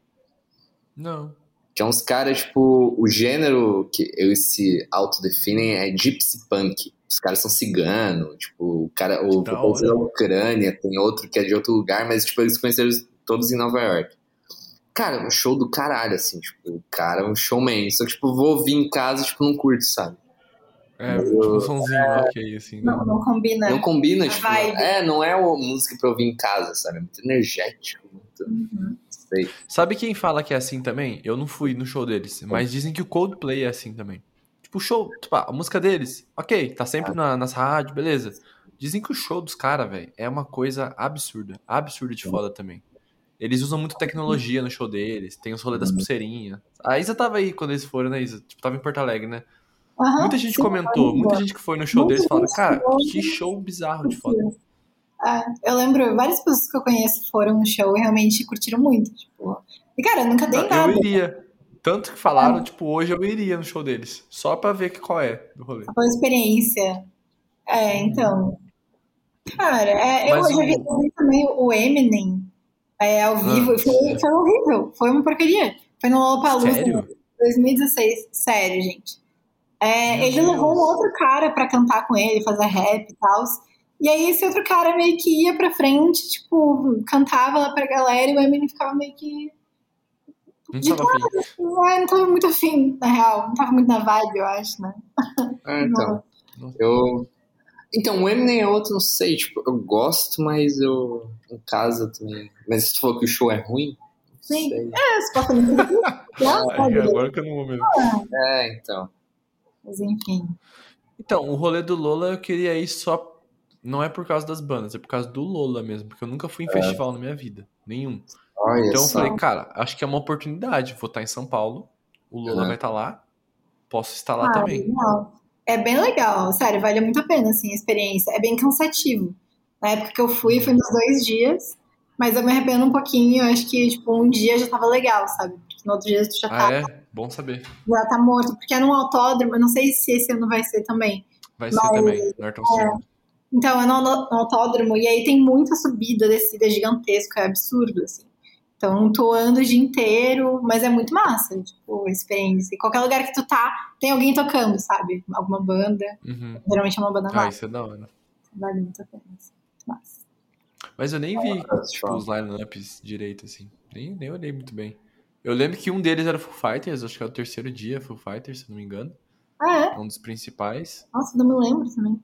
Não. Que é uns caras, tipo, o gênero que eles se autodefinem é gypsy punk. Os caras são cigano, tipo, o cara, o hora. da Ucrânia, tem outro que é de outro lugar, mas, tipo, eles se conheceram todos em Nova York. Cara, um show do caralho, assim, tipo, o cara é um showman. Só que, tipo, vou ouvir em casa, tipo, não curto, sabe? É, tipo um sonzinho ok, assim, né? Não, não combina. Não combina, tipo, vibe. é, não é uma música pra ouvir em casa, sabe? É muito energético, muito, Uhum. Sei. Sabe quem fala que é assim também? Eu não fui no show deles, mas dizem que o Coldplay é assim também. Tipo, o show, tipo, a música deles, ok, tá sempre na- nas rádios, beleza. Dizem que o show dos caras, velho, é uma coisa absurda. Absurda de foda também. Eles usam muito tecnologia no show deles, tem os rolês das pulseirinhas. A Isa tava aí quando eles foram, né, Isa? Tipo, tava em Porto Alegre, né? Aham, Muita gente sim, comentou, muita gente que foi no show Muita deles falaram, gente cara, que show bizarro de foda. É, eu lembro, várias pessoas que eu conheço foram no show e realmente curtiram muito. Tipo, e cara, eu nunca dei Eu nada. iria. Tanto que falaram, tipo, hoje eu iria no show deles. Só pra ver qual é do rolê. Foi experiência. É, então. Cara, é, eu Mas já o- vi eu vi também o Eminem é, ao vivo. Ah, foi, foi horrível. Foi uma porcaria. Foi no Lollapalooza. Sério? 2016. Sério, gente. É, ele Deus. levou um outro cara pra cantar com ele, fazer rap e tal. E aí esse outro cara meio que ia pra frente, tipo, cantava lá pra galera e o Eminem ficava meio que. Não De tava afim. Ah, não tava muito afim, na real. Não tava muito na vibe, eu acho, né? Ah, então. Eu. Então, o Eminem é outro, não sei, tipo, eu gosto, mas eu. Em casa também. Mas você falou que o show é ruim? Sim. sei. É. Lá, Ai, sabe? agora que eu não vou mesmo. É, então. Mas enfim. Então, o rolê do Lola eu queria ir só. Não é por causa das bandas, é por causa do Lola mesmo. Porque eu nunca fui em festival na minha vida. Nenhum. Olha Então eu só. falei, cara, acho que é uma oportunidade. Vou estar em São Paulo, o Lola É. vai estar lá, posso estar lá Ah, também. legal. É bem legal, sério, vale muito a pena, assim, a experiência. É bem cansativo. Na época que eu fui, foi nos dois dias, mas eu me arrependo um pouquinho, eu acho que, tipo, um dia já tava legal, sabe? Porque no outro dia tu já tá, Ah, é? Bom saber. já tá morto, porque é num autódromo, eu não sei se esse ano vai ser também. Vai ser Mas- também, no Ayrton Senna. Então, é no, no autódromo, e aí tem muita subida, descida gigantesca, é absurdo, assim. Então, tu anda o dia inteiro, mas é muito massa, tipo, a experiência. E qualquer lugar que tu tá, tem alguém tocando, sabe? Alguma banda. Uhum. Geralmente é uma banda Ah, nova. isso é da hora. Vale muito a pena. assim. Muito massa. Mas eu nem vi Nossa, tipo, os lineups direito, assim. Nem, nem olhei muito bem. Eu lembro que um deles era Foo Fighters, acho que é o terceiro dia Foo Fighters, se não me engano. Ah, é? É um dos principais. Nossa, não me lembro também.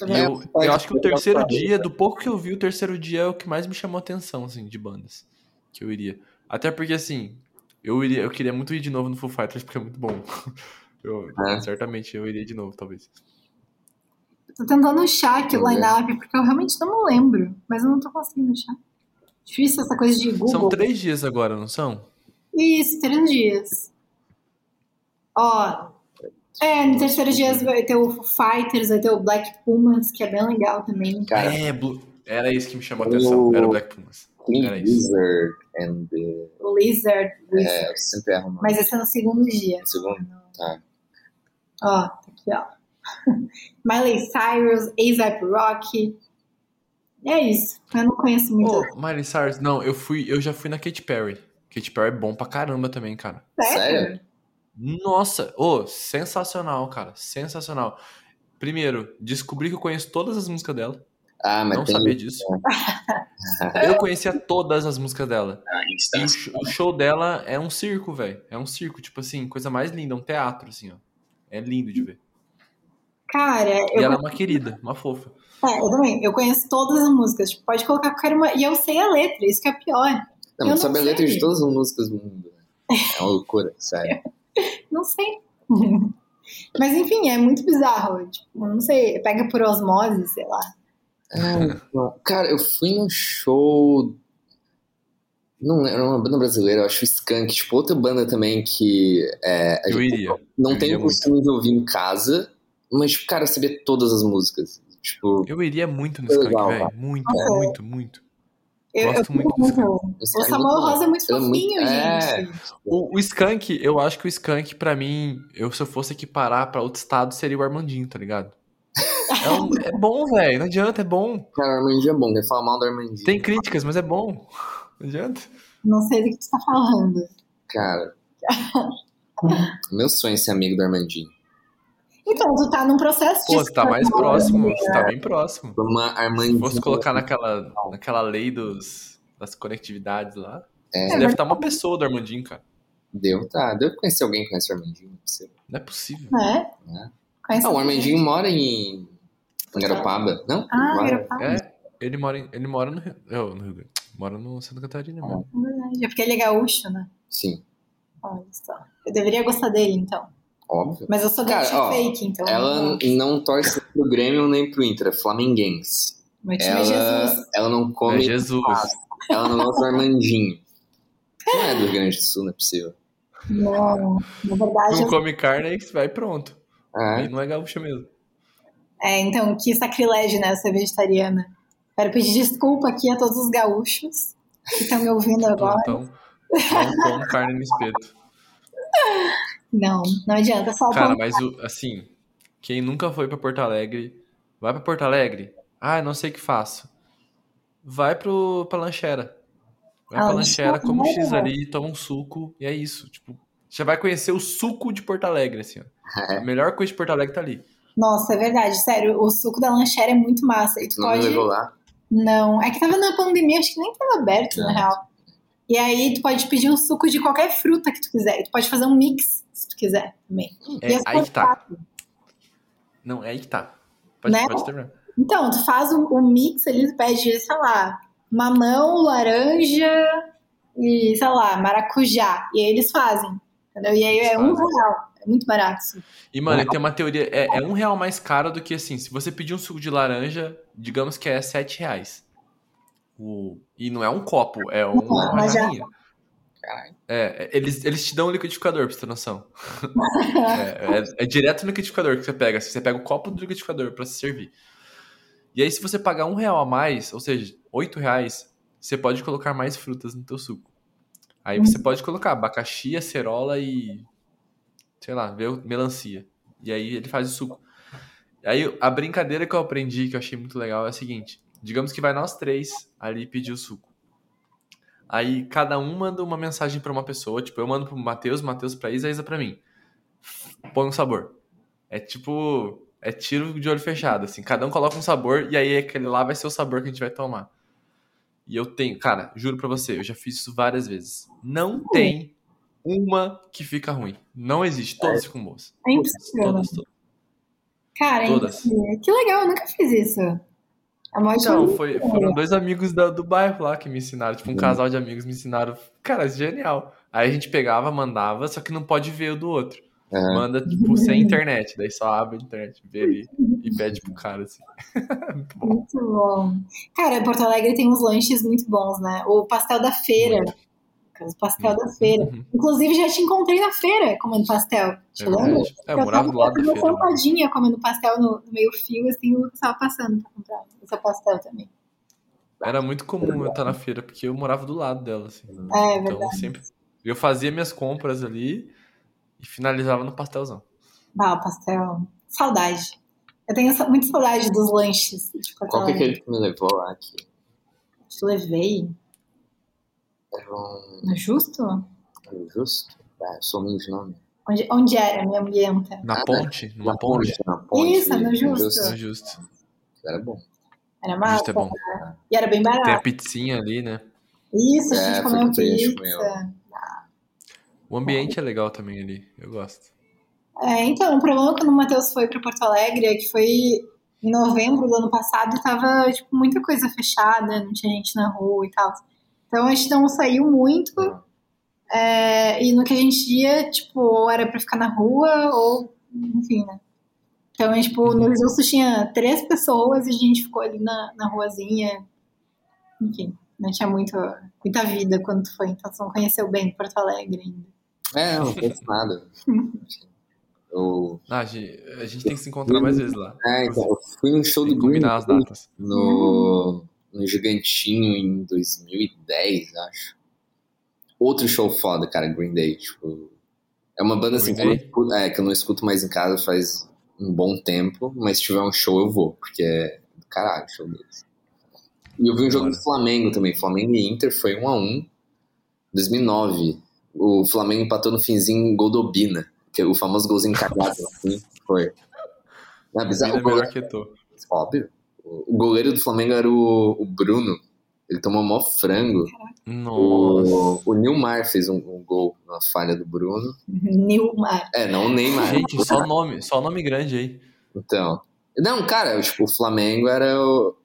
Eu eu, acho que o terceiro dia, do pouco que eu vi, o terceiro dia é o que mais me chamou a atenção, assim, de bandas. Que eu iria. Até porque, assim, eu, iria, eu queria muito ir de novo no Foo Fighters, porque é muito bom. Eu, É. Certamente eu iria de novo, talvez. Tô tentando achar aqui o ver. line-up, porque eu realmente não me lembro. Mas eu não tô conseguindo achar. Difícil essa coisa de Google. São três dias agora, não são? Isso, três dias. Ó, é, no terceiro dia vai ter o Fighters, vai ter o Black Pumas, que é bem legal também. Cara, É, era isso que me chamou a atenção. Era o Black Pumas. King Era isso. Wizard and the... O Lizard, Wizard. É, eu sempre erro o. Mas esse é no segundo dia. No segundo? Tá. Ó, tá aqui, ó. Miley Cyrus, A$AP Rocky. É isso. Eu não conheço muito. Ô, Miley Cyrus, não, eu fui, eu já fui na Katy Perry. Katy Perry é bom pra caramba também, cara. sério? Nossa, ô, sensacional, cara, sensacional. Primeiro, descobri que eu conheço todas as músicas dela. Ah, mas não tem... sabia disso. Eu conhecia todas as músicas dela. Ah, E o, show dela é um circo, velho. É um circo, tipo assim, coisa mais linda, um teatro, assim, ó. É lindo de ver. Cara, E eu, ela é uma querida, uma fofa. é, eu também. Eu conheço todas as músicas. Tipo, pode colocar qualquer uma. E eu sei a letra, isso que é pior. Não, eu mas não sabe a letra de todas as músicas do mundo. né? É uma loucura, sério. Não sei. Mas enfim, é muito bizarro. Tipo, não sei, pega por osmose, sei lá. Ah, não. Cara, eu fui num show. Não lembro, era uma banda brasileira, eu acho Skank, tipo, outra banda também que é, a Eu gente iria. não eu tem o costume de ouvir em casa, mas, tipo, cara, saber todas as músicas. Tipo, Eu iria muito no legal, velho. Muito, Nossa. muito, muito. Eu, eu Gosto fico muito do. Skank. O Samuel Rosa é muito é muito- fofinho, é. gente. O, o Skank, eu acho que o Skank, pra mim, eu, se eu fosse equiparar pra outro estado, seria o Armandinho, tá ligado? É, um- é bom, velho. Não adianta, é bom. cara, o Armandinho é bom, falar mal do Armandinho. Tem críticas, mas é bom. Não adianta. Não sei do que tu tá falando. Cara. meu sonho é ser amigo do Armandinho. Então, tu tá num processo de. Pô, você tá mais próximo. né? Você tá bem próximo. Uma Se Armandinho. fosse colocar naquela, naquela lei dos, das conectividades lá, É, você deve estar uma pessoa do Armandinho, cara. deu, tá. Deu conhecer alguém que conhece o Armandinho. não é possível. Não é possível. Né? É. Conhece Ah, o Armandinho mora em. Garopaba. Não? Ah, Garopaba. É, ele mora, em- ele mora no Rio, oh, no Rio Grande. Mora no Santa Catarina, mano. É verdade. É porque ele é gaúcho, né? Sim, Olha só. Eu deveria gostar dele, então. Óbvio. Mas eu sou Cara, gaúcha ó, fake, então. Ela não- não torce pro Grêmio nem pro Inter, é flamenguense. Meu time é Ela, Jesus. ela não É come. Jesus. Ela não gosta do Armandinho. Não é do Rio Grande do Sul, não é possível. Não, na verdade, Não eu... come carne, aí vai pronto. Ah, Aí não é gaúcha mesmo. é, então, que sacrilégio, né, ser vegetariana. Quero pedir desculpa aqui a todos os gaúchos que estão me ouvindo agora. Então, não como carne no espeto. Não, não adianta, só Cara, mas o, assim, quem nunca foi pra Porto Alegre, vai pra Porto Alegre? Ah, não sei o que faço. Vai pro, pra lanchera. Vai Ah, pra lanchera come um é X ali, toma um suco, e é isso. Tipo, Já vai conhecer o suco de Porto Alegre, assim, ó. A melhor coisa de Porto Alegre tá ali. Nossa, é verdade, sério, o suco da lanchera é muito massa. E tu Não pode. levou lá. Não, é que tava na pandemia, acho que nem tava aberto, na Não. real. E aí tu pode pedir um suco de qualquer fruta que tu quiser. E tu pode fazer um mix, se tu quiser, também. É as aí que tá. coisas- Não, é aí que tá. Pode, Né? pode terminar. Então, tu faz o, o mix ali, tu pede, sei lá, mamão, laranja e, sei lá, maracujá. E aí eles fazem, entendeu? E aí é Eles um fazem. real. É muito barato. isso. E, mano, tem uma teoria. É, é um real mais caro do que assim. Se você pedir um suco de laranja, digamos que é sete reais. O... E não é um copo, é Não, uma mas já- jarrinha. Caralho. É, é, eles, eles te dão um liquidificador, pra você ter noção. é, é- é direto no liquidificador que você pega. assim, Você pega o copo do liquidificador pra se servir. E aí, se você pagar um real a mais, ou seja, oito reais, você pode colocar mais frutas no teu suco. Aí você pode colocar abacaxi, acerola e. Sei lá, melancia. E aí ele faz o suco. Aí a brincadeira que eu aprendi, que eu achei muito legal, é a seguinte: digamos que vai nós três ali pedir o suco. Aí cada um manda uma mensagem pra uma pessoa, tipo, eu mando pro Matheus, Matheus pra Isa, Isa pra mim. Põe um sabor. É tipo, é tiro de olho fechado, assim. Cada um coloca um sabor e aí aquele lá vai ser o sabor que a gente vai tomar. E eu tenho, cara, juro pra você, eu já fiz isso várias vezes. Não tem uma que fica ruim. Não existe, todas ficam boas. É impossível. Todas, todas. Cara, é Todas. impossível. que legal, eu nunca fiz isso. É uma Então, foi, foram dois amigos da- do bairro lá que me ensinaram. Tipo, um casal de amigos me ensinaram. Cara, genial. Aí a gente pegava, mandava, só que não pode ver o do outro. Aham. Manda, tipo, sem internet. Daí só abre a internet, vê ali e pede pro cara, assim. Muito bom. Muito bom. Cara, Porto Alegre tem uns lanches muito bons, né? O pastel da feira. O pastel da feira. Uhum. Inclusive, já te encontrei na feira comendo pastel. Te É lembra? É, eu morava do lado da Eu feira. tava sentadinha comendo pastel no, no meio fio, assim, o Lucas tava passando pra comprar o seu pastel também. Era muito comum eu estar na feira, porque eu morava do lado dela, assim. É, Então, verdade. sempre. Eu fazia minhas compras ali e finalizava no pastelzão. Ah, o pastel. Saudade. Eu tenho muita saudade dos lanches de Porto Qual que é que me levou lá? Que Te levei era um. no Justo? era Justo? Ah, eu sou ruim de nome. Onde, onde era? Me ambienta. Na Ah, ponte? Numa Na ponte? Na ponte. Isso, no Justo. Não, justo. Era bom. Era Justo massa. é bom. E era bem Tem a barato. pizzinha ali, né? Isso, a É, gente foi comeu que a gente pizza. O ambiente é legal também ali. Eu gosto. É, então, o problema quando o Matheus foi para Porto Alegre é que foi em novembro do ano passado e tava, tipo, muita coisa fechada, não tinha gente na rua e tal. Então a gente não saiu muito. é, e no que a gente ia, tipo, ou era pra ficar na rua, ou, enfim, né? Então, tipo, no Justo tinha três pessoas e a gente ficou ali na, na ruazinha. Enfim, não tinha muito, muita vida quando tu foi, então você não conheceu bem Porto Alegre ainda. É, não fez nada. Eu, Ah, a gente, a gente tem que se encontrar mais vezes lá. é, então, eu fui num show Tem do Green combinar as datas. no, no Gigantinho em 2010, acho. Outro show foda, cara, Green Day. Tipo, é uma banda assim que eu, não escuto, é, que eu não escuto mais em casa faz um bom tempo, mas se tiver um show eu vou, porque é do caralho o show deles. E eu vi um jogo Bora. do Flamengo também. Flamengo e Inter foi 1 a 1 2009. O Flamengo empatou no finzinho em Goldobina, que é o famoso golzinho cagado assim. Foi. Não, bizarro. Goleiro, melhor que eu tô. óbvio. O goleiro do Flamengo era o, o Bruno. Ele tomou mó frango. Nossa. O, o Nilmar fez um, um gol na falha do Bruno. Nilmar. É, não o Neymar. Gente, só nome, só nome grande aí. Então. Não, cara, tipo, o Flamengo era o-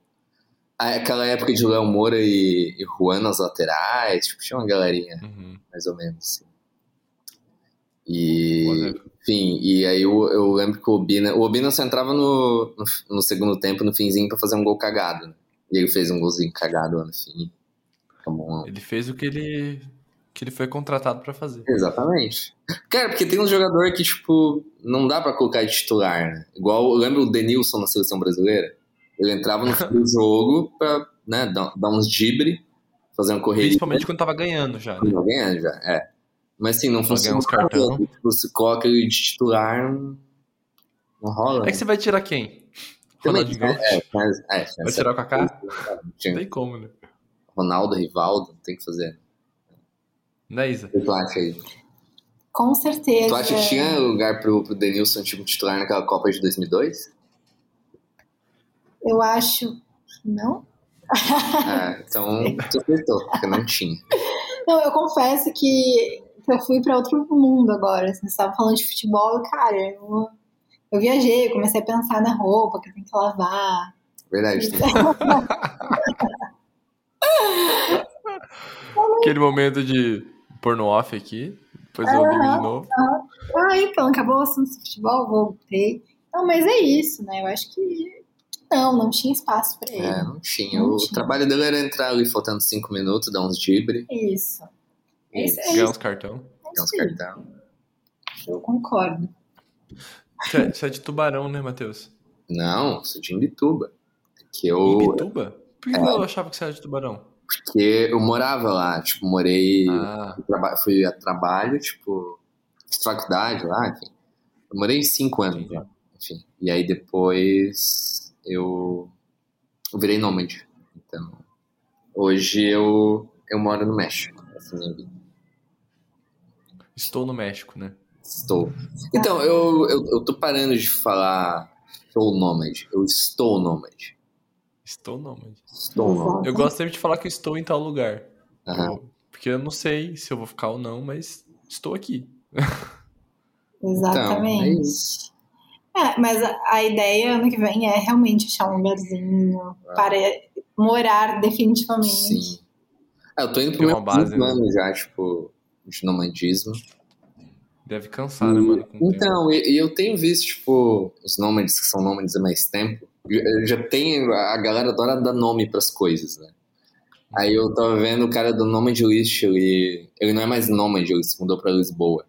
aquela época de Léo Moura e, e Juan nas laterais. Tipo, tinha uma galerinha, Uhum. mais ou menos. Assim. E. Enfim, e aí eu, eu lembro que o Obina. O Obina só entrava no, no, no segundo tempo, no finzinho, pra fazer um gol cagado. Né? E ele fez um golzinho cagado lá no fim. Bom. Ele fez o que ele, que ele foi contratado pra fazer. Exatamente. Cara, porque tem um jogador que, tipo, não dá pra colocar de titular, né? Igual, eu lembro o Denilson na seleção brasileira. Ele entrava no fim do jogo pra, né, dar, dar uns gibre, fazer uma correria. Principalmente quando tava ganhando já, né? Tava ganhando já, é. Mas assim, não funciona. uns cartão. Tipo, você coloca ele de titular, não não rola. É que você vai tirar quem? Também, Ronaldinho Gaúcho? é, mas, é, Vai tirar o Kaká? Não tinha tem como, né? Ronaldo, Rivaldo, tem que fazer. Né, Isa? O que tu acha aí? Com certeza. Tu acha que tinha lugar pro, pro Denilson, tipo, titular naquela Copa de 2002? Eu acho que não. Ah, então tu acertou, porque não tinha. Não, eu confesso que que eu fui para outro mundo agora. Assim, você estava falando de futebol e, cara, eu, eu viajei, eu comecei a pensar na roupa que tem que lavar. Verdade. Aquele momento de porno off aqui. Depois eu ligo de novo. Ah, então, acabou o assunto de futebol, voltei. Não, mas é isso, né? Eu acho que não, não tinha espaço para ele. É, não tinha. Não o tinha. trabalho dele era entrar ali faltando cinco minutos, dar uns dibre, Isso. É isso, é Ganhar isso, uns cartão. é dar uns cartão. Eu concordo. Você é- você é de tubarão, né, Matheus? Não, sou de Imbituba. Que eu, Ibituba? Por que É. eu achava que você era de tubarão? porque eu morava lá, tipo, morei. Ah, fui a trabalho, tipo, fiz faculdade lá, enfim. Eu morei cinco anos Entendi. lá, enfim. E aí depois eu, eu virei nômade. Então, hoje eu, eu moro no México. Essa é a minha vida. Estou no México, né? Estou. Então, eu, eu, eu tô parando de falar sou nômade. Eu estou nômade. Estou nômade. Estou nômade. Eu gosto sempre de falar que eu estou em tal lugar. Eu- Porque eu não sei se eu vou ficar ou não, mas estou aqui. Exatamente. Então, é isso. É, mas a, a ideia ano que vem é realmente achar um lugarzinho Ah. para morar definitivamente. Sim. Ah, eu tô indo pro meu uma base, né? ano já, tipo, de nomadismo. Deve cansar, né, mano? o. Então, e, eu tenho visto, tipo, os nômades que são nômades há mais tempo. Eu já tenho. A galera adora dar nome pras coisas, né? Aí eu tava vendo o cara do Nomad List, ele, ele não é mais nômade, ele se mudou pra Lisboa.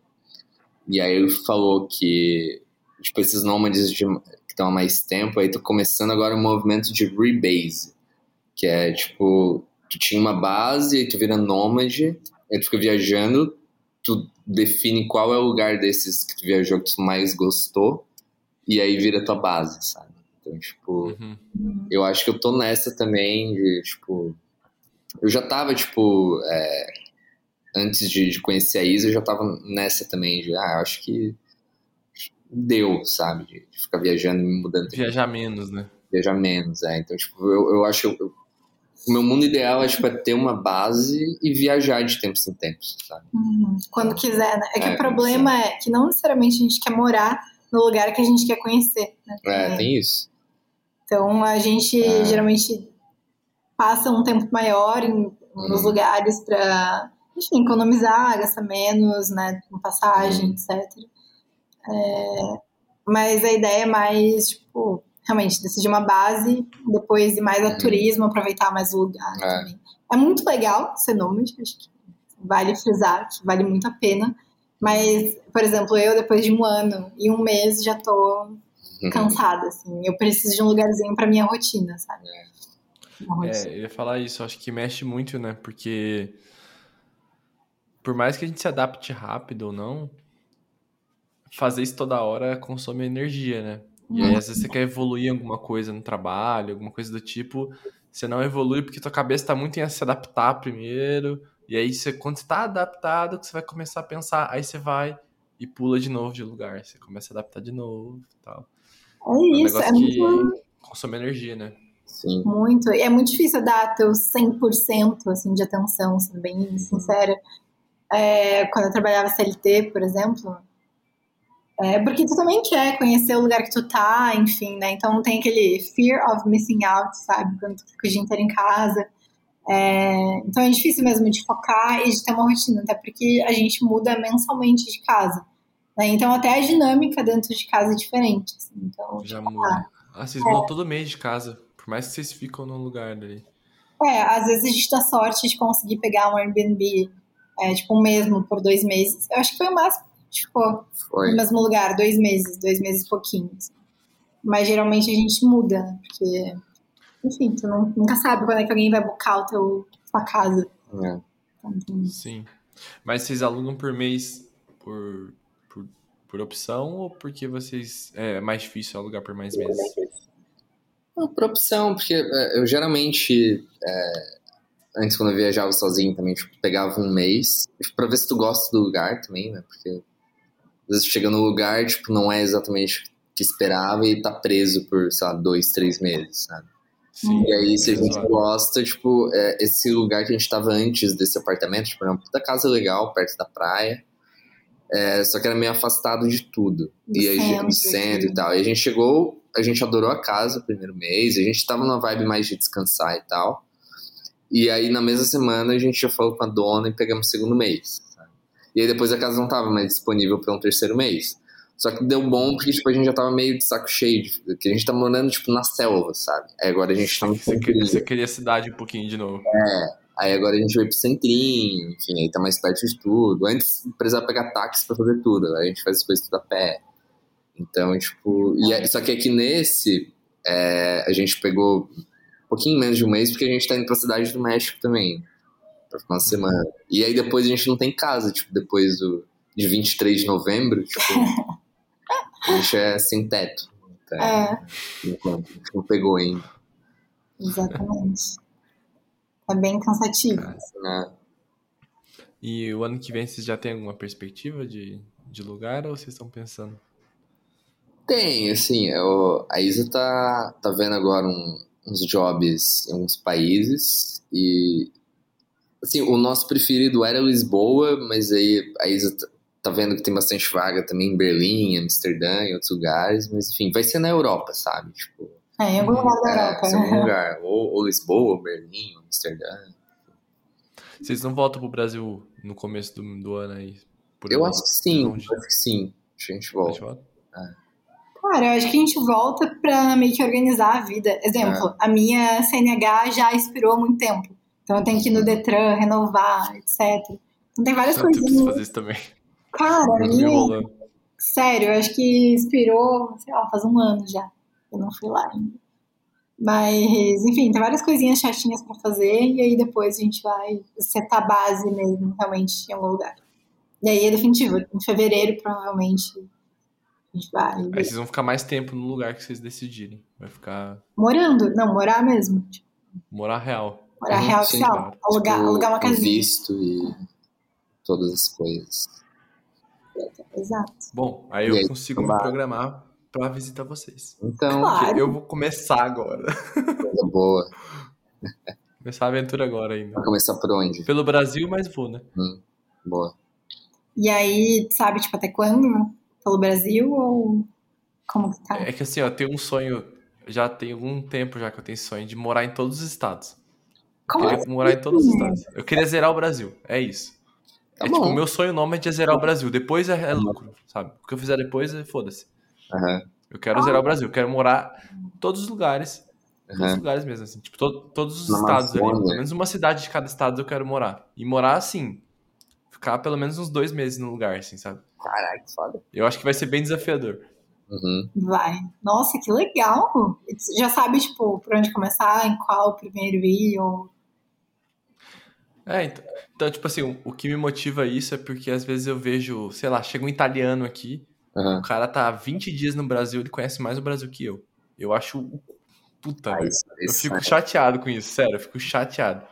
E aí ele falou que, tipo, esses nômades de- que estão há mais tempo, aí tô começando agora um movimento de rebase. Que é, tipo, tu tinha uma base, aí tu vira nômade, aí tu fica viajando, tu define qual é o lugar desses que tu viajou que tu mais gostou, e aí vira tua base, sabe? Então, tipo, Uhum. eu acho que eu tô nessa também, de, tipo. Eu já tava, tipo. é, antes de, de conhecer a Isa, eu já tava nessa também, de, ah, eu acho que deu, sabe? De, de ficar viajando e me mudando, Viajar menos, né? viajar menos, é. Então, tipo, eu, eu acho eu- o meu mundo ideal é, tipo, é ter uma base e viajar de tempos em tempos, sabe? Uhum. Quando quiser, né? É que É, o problema é que não necessariamente a gente quer morar no lugar que a gente quer conhecer, né? É, tem isso. Então a gente É. geralmente passa um tempo maior em, nos Uhum. lugares para, enfim, economizar, gastar menos, né, com passagem, Uhum. etc. É, mas a ideia é mais, tipo, realmente decidir uma base, depois ir mais a Uhum. turismo, aproveitar mais o lugar É. também. É muito legal ser nômade, acho que vale frisar, que vale muito a pena. Mas, por exemplo, eu depois de um ano e um mês já tô Uhum. cansada, assim. Eu preciso de um lugarzinho pra minha rotina, sabe? Rotina. É, eu ia falar isso, acho que mexe muito, né? Porque por mais que a gente se adapte rápido ou não, fazer isso toda hora consome energia, né? E aí, às vezes, você quer evoluir alguma coisa no trabalho, alguma coisa do tipo, você não evolui porque tua cabeça tá muito em se adaptar primeiro, e aí, você, quando você tá adaptado, que você vai começar a pensar, aí você vai e pula de novo de lugar, você começa a adaptar de novo e tal. É um isso, é negócio muito, que consome energia, né? Sim. muito. E é muito difícil dar teu 100% assim, de atenção, sendo bem sincera. É, quando eu trabalhava CLT, por exemplo. É, porque tu também quer conhecer o lugar que tu tá, enfim, né? Então tem aquele fear of missing out, sabe? Quando tu fica o dia inteiro em casa. É, então é difícil mesmo de focar e de ter uma rotina, até porque a gente muda mensalmente de casa. né? Então até a dinâmica dentro de casa é diferente. assim. Então, Já muda. Ah, vocês mudam todo mês de casa. Por mais que vocês ficam num lugar ali. É, às vezes a gente dá sorte de conseguir pegar um Airbnb, é, tipo, um mesmo por dois meses. Eu acho que foi o máximo, tipo, Foi. no mesmo lugar, dois meses, dois meses e pouquinho. assim. Mas geralmente a gente muda, né? Porque, enfim, tu não- nunca sabe quando é que alguém vai buscar o teu, tua casa. É. Então, Sim. Mas vocês alugam por mês por, por, por opção ou porque vocês. É mais difícil alugar por mais meses? Não, por opção, porque é, eu geralmente, é, antes quando eu viajava sozinho também, tipo, pegava um mês, tipo, pra ver se tu gosta do lugar também, né? Porque vezes chega no lugar, tipo, não é exatamente o que esperava e tá preso por, sei lá, dois, três meses, sabe? Sim. E aí, se a gente Exato. gosta, tipo, é, esse lugar que a gente tava antes desse apartamento, tipo, era uma puta casa legal, perto da praia, é, só que era meio afastado de tudo. Do e a gente, centro, no centro e tal. E a gente chegou, a gente adorou a casa o primeiro mês, a gente tava numa vibe mais de descansar e tal. E aí, na mesma semana, a gente já falou com a dona e pegamos o segundo mês. E aí, depois a casa não tava mais disponível para um terceiro mês. Só que deu bom porque, tipo, a gente já tava meio de saco cheio, de, que a gente tá morando, tipo, na selva, sabe? Aí agora a gente tá no Você queria, você queria a cidade um pouquinho de novo. Aí agora a gente vai pro centrinho, enfim, aí tá mais perto de tudo. Antes precisava pegar táxi pra fazer tudo, agora a gente faz as coisas tudo a pé. Então, tipo, e é- só que aqui nesse, é, a gente pegou um pouquinho menos de um mês, porque a gente tá indo pra cidade do México também, pra ficar uma semana. E aí depois a gente não tem casa, tipo, depois do, de 23 de novembro, tipo, a gente é sem teto. Então, É, enquanto, a gente não pegou ainda. exatamente. É bem cansativo. né? E o ano que vem vocês já têm alguma perspectiva de, de lugar ou vocês estão pensando? Tem, assim, eu, a Isa tá, tá vendo agora um- uns jobs em uns países e, assim, o nosso preferido era Lisboa, mas aí a Isa tá, tá vendo que tem bastante vaga também em Berlim, Amsterdã e outros lugares, mas enfim, vai ser na Europa, sabe? Tipo, É, em algum lugar da é, Europa. ser algum lugar, ou, ou Lisboa, ou Berlim, ou Amsterdã. Vocês não voltam pro Brasil no começo do, do ano aí? Por Eu acho que sim, eu acho que sim, acho que a gente volta. voltam? Cara, eu acho que a gente volta pra meio que organizar a vida. Exemplo, a minha CNH já expirou há muito tempo. Então eu tenho que ir no Detran, renovar, etc. Então tem várias Eu coisinhas. fazer isso também. Cara, enrolando. sério, eu acho que expirou, sei lá, faz um ano já. Eu não fui lá ainda. Mas, enfim, tem várias coisinhas chatinhas pra fazer e aí depois a gente vai setar a base mesmo, realmente, em algum lugar. E aí é definitivo. Em fevereiro, provavelmente, a gente vai. Aí vocês vão ficar mais tempo no lugar que vocês decidirem. Vai ficar. Morando? Não, morar mesmo. Morar real. Morar Uhum, real sim, oficial. claro. Alugar, Tipo, alugar uma casinha. visto e todas as coisas. Exato. Bom, aí E eu aí, consigo me vai. programar pra visitar vocês. Então, Claro. Eu vou começar agora. coisa boa. Começar a aventura agora ainda. Vai começar por onde? Pelo Brasil, mas vou, né? Boa. E aí, sabe, tipo, até quando? Pelo Brasil ou como que tá? É que assim, ó, eu tenho um sonho. Já tem algum tempo já que eu tenho sonho de morar em todos os estados. Como Eu queria assim? morar em todos os estados. Eu queria zerar o Brasil. É isso. Tá é bom. tipo, o meu sonho nômade é zerar o Brasil. Depois é, é lucro, sabe? O que eu fizer depois é foda-se. Aham, Eu quero zerar o Brasil. Eu quero morar em todos os lugares. Todos os lugares mesmo, assim. Tipo, to- todos os Na estados ali. Pelo menos uma cidade de cada estado eu quero morar. E morar assim. Ficar pelo menos uns dois meses no lugar, assim, sabe? Caralho, que foda. Eu acho que vai ser bem desafiador. Uhum. Vai. Nossa, que legal! Já sabe, tipo, por onde começar, em qual primeiro ir, ou... É, então, então, tipo assim, o, o que me motiva isso é porque às vezes eu vejo, sei lá, chega um italiano aqui, Aham. o cara tá há 20 dias no Brasil, ele conhece mais o Brasil que eu. Eu acho. Puta, Ah, isso- Eu isso fico é- chateado com isso, sério, eu fico chateado.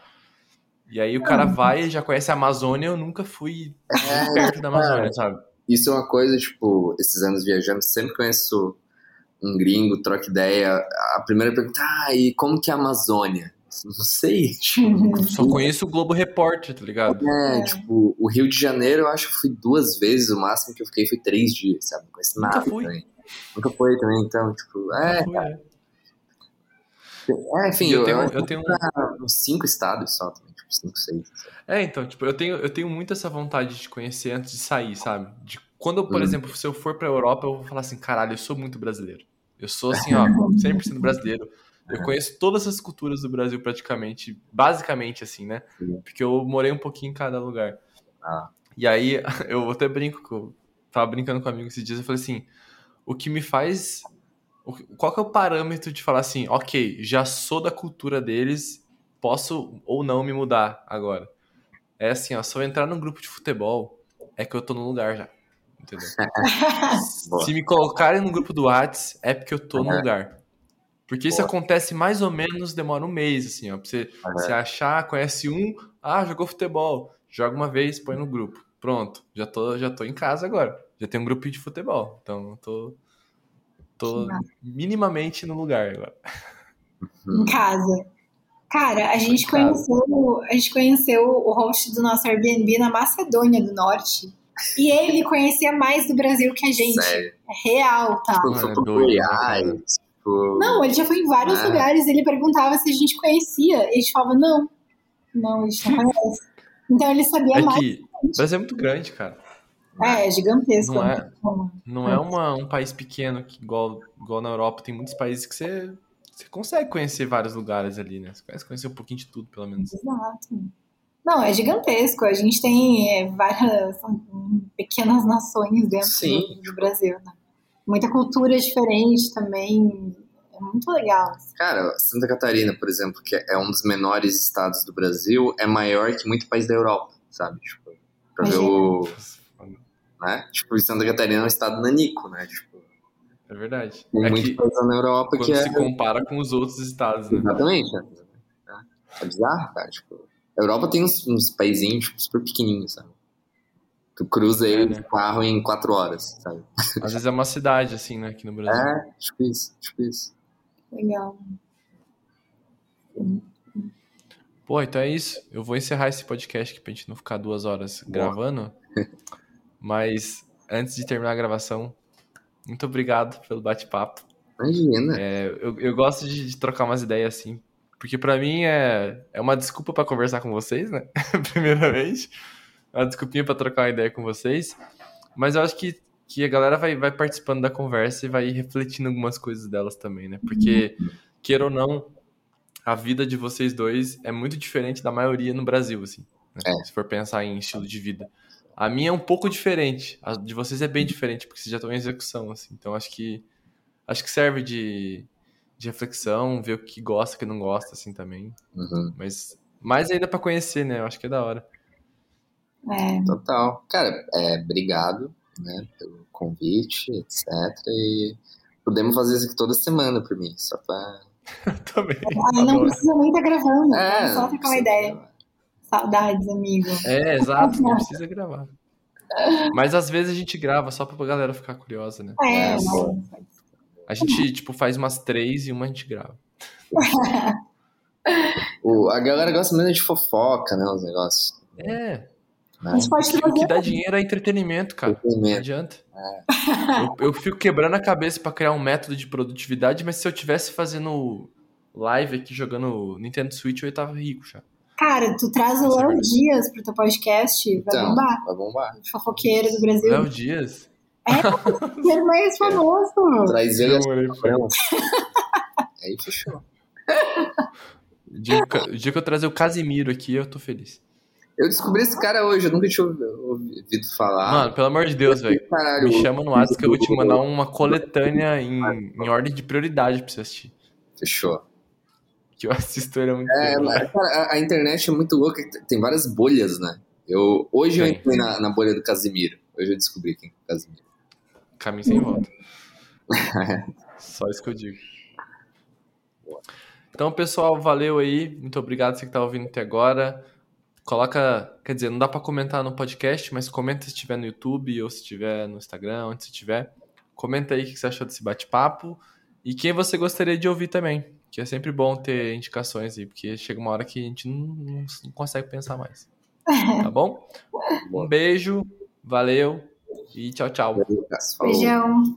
E aí o cara vai e já conhece a Amazônia, eu nunca fui É, perto da Amazônia, sabe? Isso é uma coisa, tipo, esses anos viajando, sempre conheço um gringo, troca ideia. A primeira pergunta, ah, e como que é a Amazônia? Não sei. Tipo, Só conheço o Globo Repórter, tá ligado? é, É. tipo, o Rio de Janeiro eu acho que fui duas vezes, o máximo que eu fiquei foi três dias, sabe? Não conheço Nunca nada fui. também. Nunca foi também, então, tipo, é, Fui, é. é enfim, eu eu, tenho, eu, eu tenho, uns cinco estados só também, tipo, cinco, seis. sabe? É, então, tipo, eu tenho, eu tenho muito essa vontade de conhecer antes de sair, sabe? De quando, eu, por Hum. exemplo, se eu for pra Europa, eu vou falar assim, caralho, eu sou muito brasileiro. Eu sou assim, ó, 100% brasileiro. Eu conheço todas as culturas do Brasil praticamente, basicamente assim, né? Porque eu morei um pouquinho em cada lugar. Ah. E aí, eu até brinco, que eu tava brincando com um amigo esses dias, eu falei assim, o que me faz... Qual que é o parâmetro de falar assim, ok, já sou da cultura deles, posso ou não me mudar agora? É assim, ó, se eu entrar num grupo de futebol, é que eu tô no lugar já. Entendeu? Se me colocarem no grupo do Whats, é porque eu tô no lugar. Porque isso Boa. acontece mais ou menos, demora um mês, assim, ó. Pra você, Aham. você achar, conhece um, ah, jogou futebol. Joga uma vez, põe no grupo. Pronto, já tô, já tô em casa agora. Já tem um grupinho de futebol. Então eu tô, tô minimamente no lugar agora. Em casa. Cara, a gente Em casa. conheceu, a gente conheceu o host do nosso Airbnb na Macedônia do Norte. E ele conhecia mais do Brasil que a gente. Sério. É real, tá? Tipo, Mano, é Goiás. Tipo... Não, ele já foi em vários Ah. lugares. Ele perguntava se a gente conhecia. E a gente falava, não. Não, a gente não conhece. Então ele sabia É mais. que o Brasil é muito grande, cara. É, é gigantesco. Não é? né? Não é uma, um país pequeno, que, igual, igual na Europa. Tem muitos países que você, você consegue conhecer vários lugares ali, né? Você consegue conhecer um pouquinho de tudo, pelo menos. Exato. Não, é gigantesco. A gente tem é, várias são pequenas nações dentro Sim. do, do Brasil, né? Muita cultura diferente também. É muito legal. Cara, Santa Catarina, por exemplo, que é um dos menores estados do Brasil, é maior que muito país da Europa, sabe? Tipo, pra ver o... Né? Tipo, Santa Catarina é um estado nanico, né? Tipo, É verdade. tem É muito que país na Europa quando que é... se compara com os outros estados, né? Exatamente, né? É bizarro, cara. Tipo, a Europa tem uns, uns paizinhos tipo, super pequenininhos, sabe? Tu cruza É, ele né? de carro em quatro horas, sabe? Às vezes é uma cidade, assim, né, aqui no Brasil. É, tipo isso, tipo isso. Legal. Pô, então é isso. Eu vou encerrar esse podcast aqui pra gente não ficar duas horas Boa. gravando. Mas antes de terminar a gravação, muito obrigado pelo bate-papo. Imagina. É, eu, eu gosto de, de trocar umas ideias assim, porque pra mim é, é uma desculpa pra conversar com vocês, né? Primeiramente. Uma desculpinha pra trocar uma ideia com vocês. Mas eu acho que, que a galera vai, vai participando da conversa e vai refletindo algumas coisas delas também, né? Porque, queira ou não, a vida de vocês dois é muito diferente da maioria no Brasil, assim. né? É. Se for pensar em estilo de vida. A minha é um pouco diferente. A de vocês é bem diferente, porque vocês já estão em execução, assim. Então acho que acho que serve de, de reflexão, ver o que gosta, o que não gosta, assim, também. Uhum, Mas mais ainda pra conhecer, né? Eu acho que é da hora. É, total. Cara, é, obrigado, né, pelo convite, etc. E podemos fazer isso aqui toda semana por mim, só pra... também. aí não adoro. precisa nem estar gravando. É, É, só não trocar uma ideia. gravar. Saudades, amigo. É, exato, não precisa gravar. Mas às vezes a gente grava só pra galera ficar curiosa, né? É, É. A gente, tipo, faz umas três e uma a gente grava. O, a galera gosta mesmo de fofoca, né, os negócios. É, a gente pode o que dá dinheiro é entretenimento, cara. Não Entretenimento. adianta. Eu, eu fico quebrando a cabeça pra criar um método de produtividade, mas se eu tivesse fazendo live aqui jogando Nintendo Switch, eu tava rico já. Cara, tu traz o Isso é Léo. Dias pro teu podcast, vai Então, bombar. vai bombar. Fofoqueiro do Brasil. Léo Dias. Ele é mais famoso. Traz ele assim, não. Aí fechou. O o dia que eu trazer o Casimiro aqui, eu tô feliz. Eu descobri esse cara hoje, eu nunca tinha ouvi- ouvido falar. Mano, pelo amor de Deus, velho. Caralho, Me chama no WhatsApp que eu vou te mandar uma coletânea em, em ordem de prioridade pra você assistir. Fechou. Que eu assisto há muito É, cara, a, a internet é muito louca, tem várias bolhas, né? Eu, hoje eu entrei na, na bolha do Casimiro. Hoje eu descobri quem é o Casimiro. Caminho sem volta. Só isso que eu digo. Então, pessoal, valeu aí. Muito obrigado você que tá ouvindo até agora. Coloca, quer dizer, não dá pra comentar no podcast, mas comenta se estiver no YouTube ou se estiver no Instagram, onde você estiver. Comenta aí o que você achou desse bate-papo e quem você gostaria de ouvir também. Que é sempre bom ter indicações aí, porque chega uma hora que a gente não, não- não consegue pensar mais. Tá bom? Um beijo, valeu e tchau, tchau. Beijão.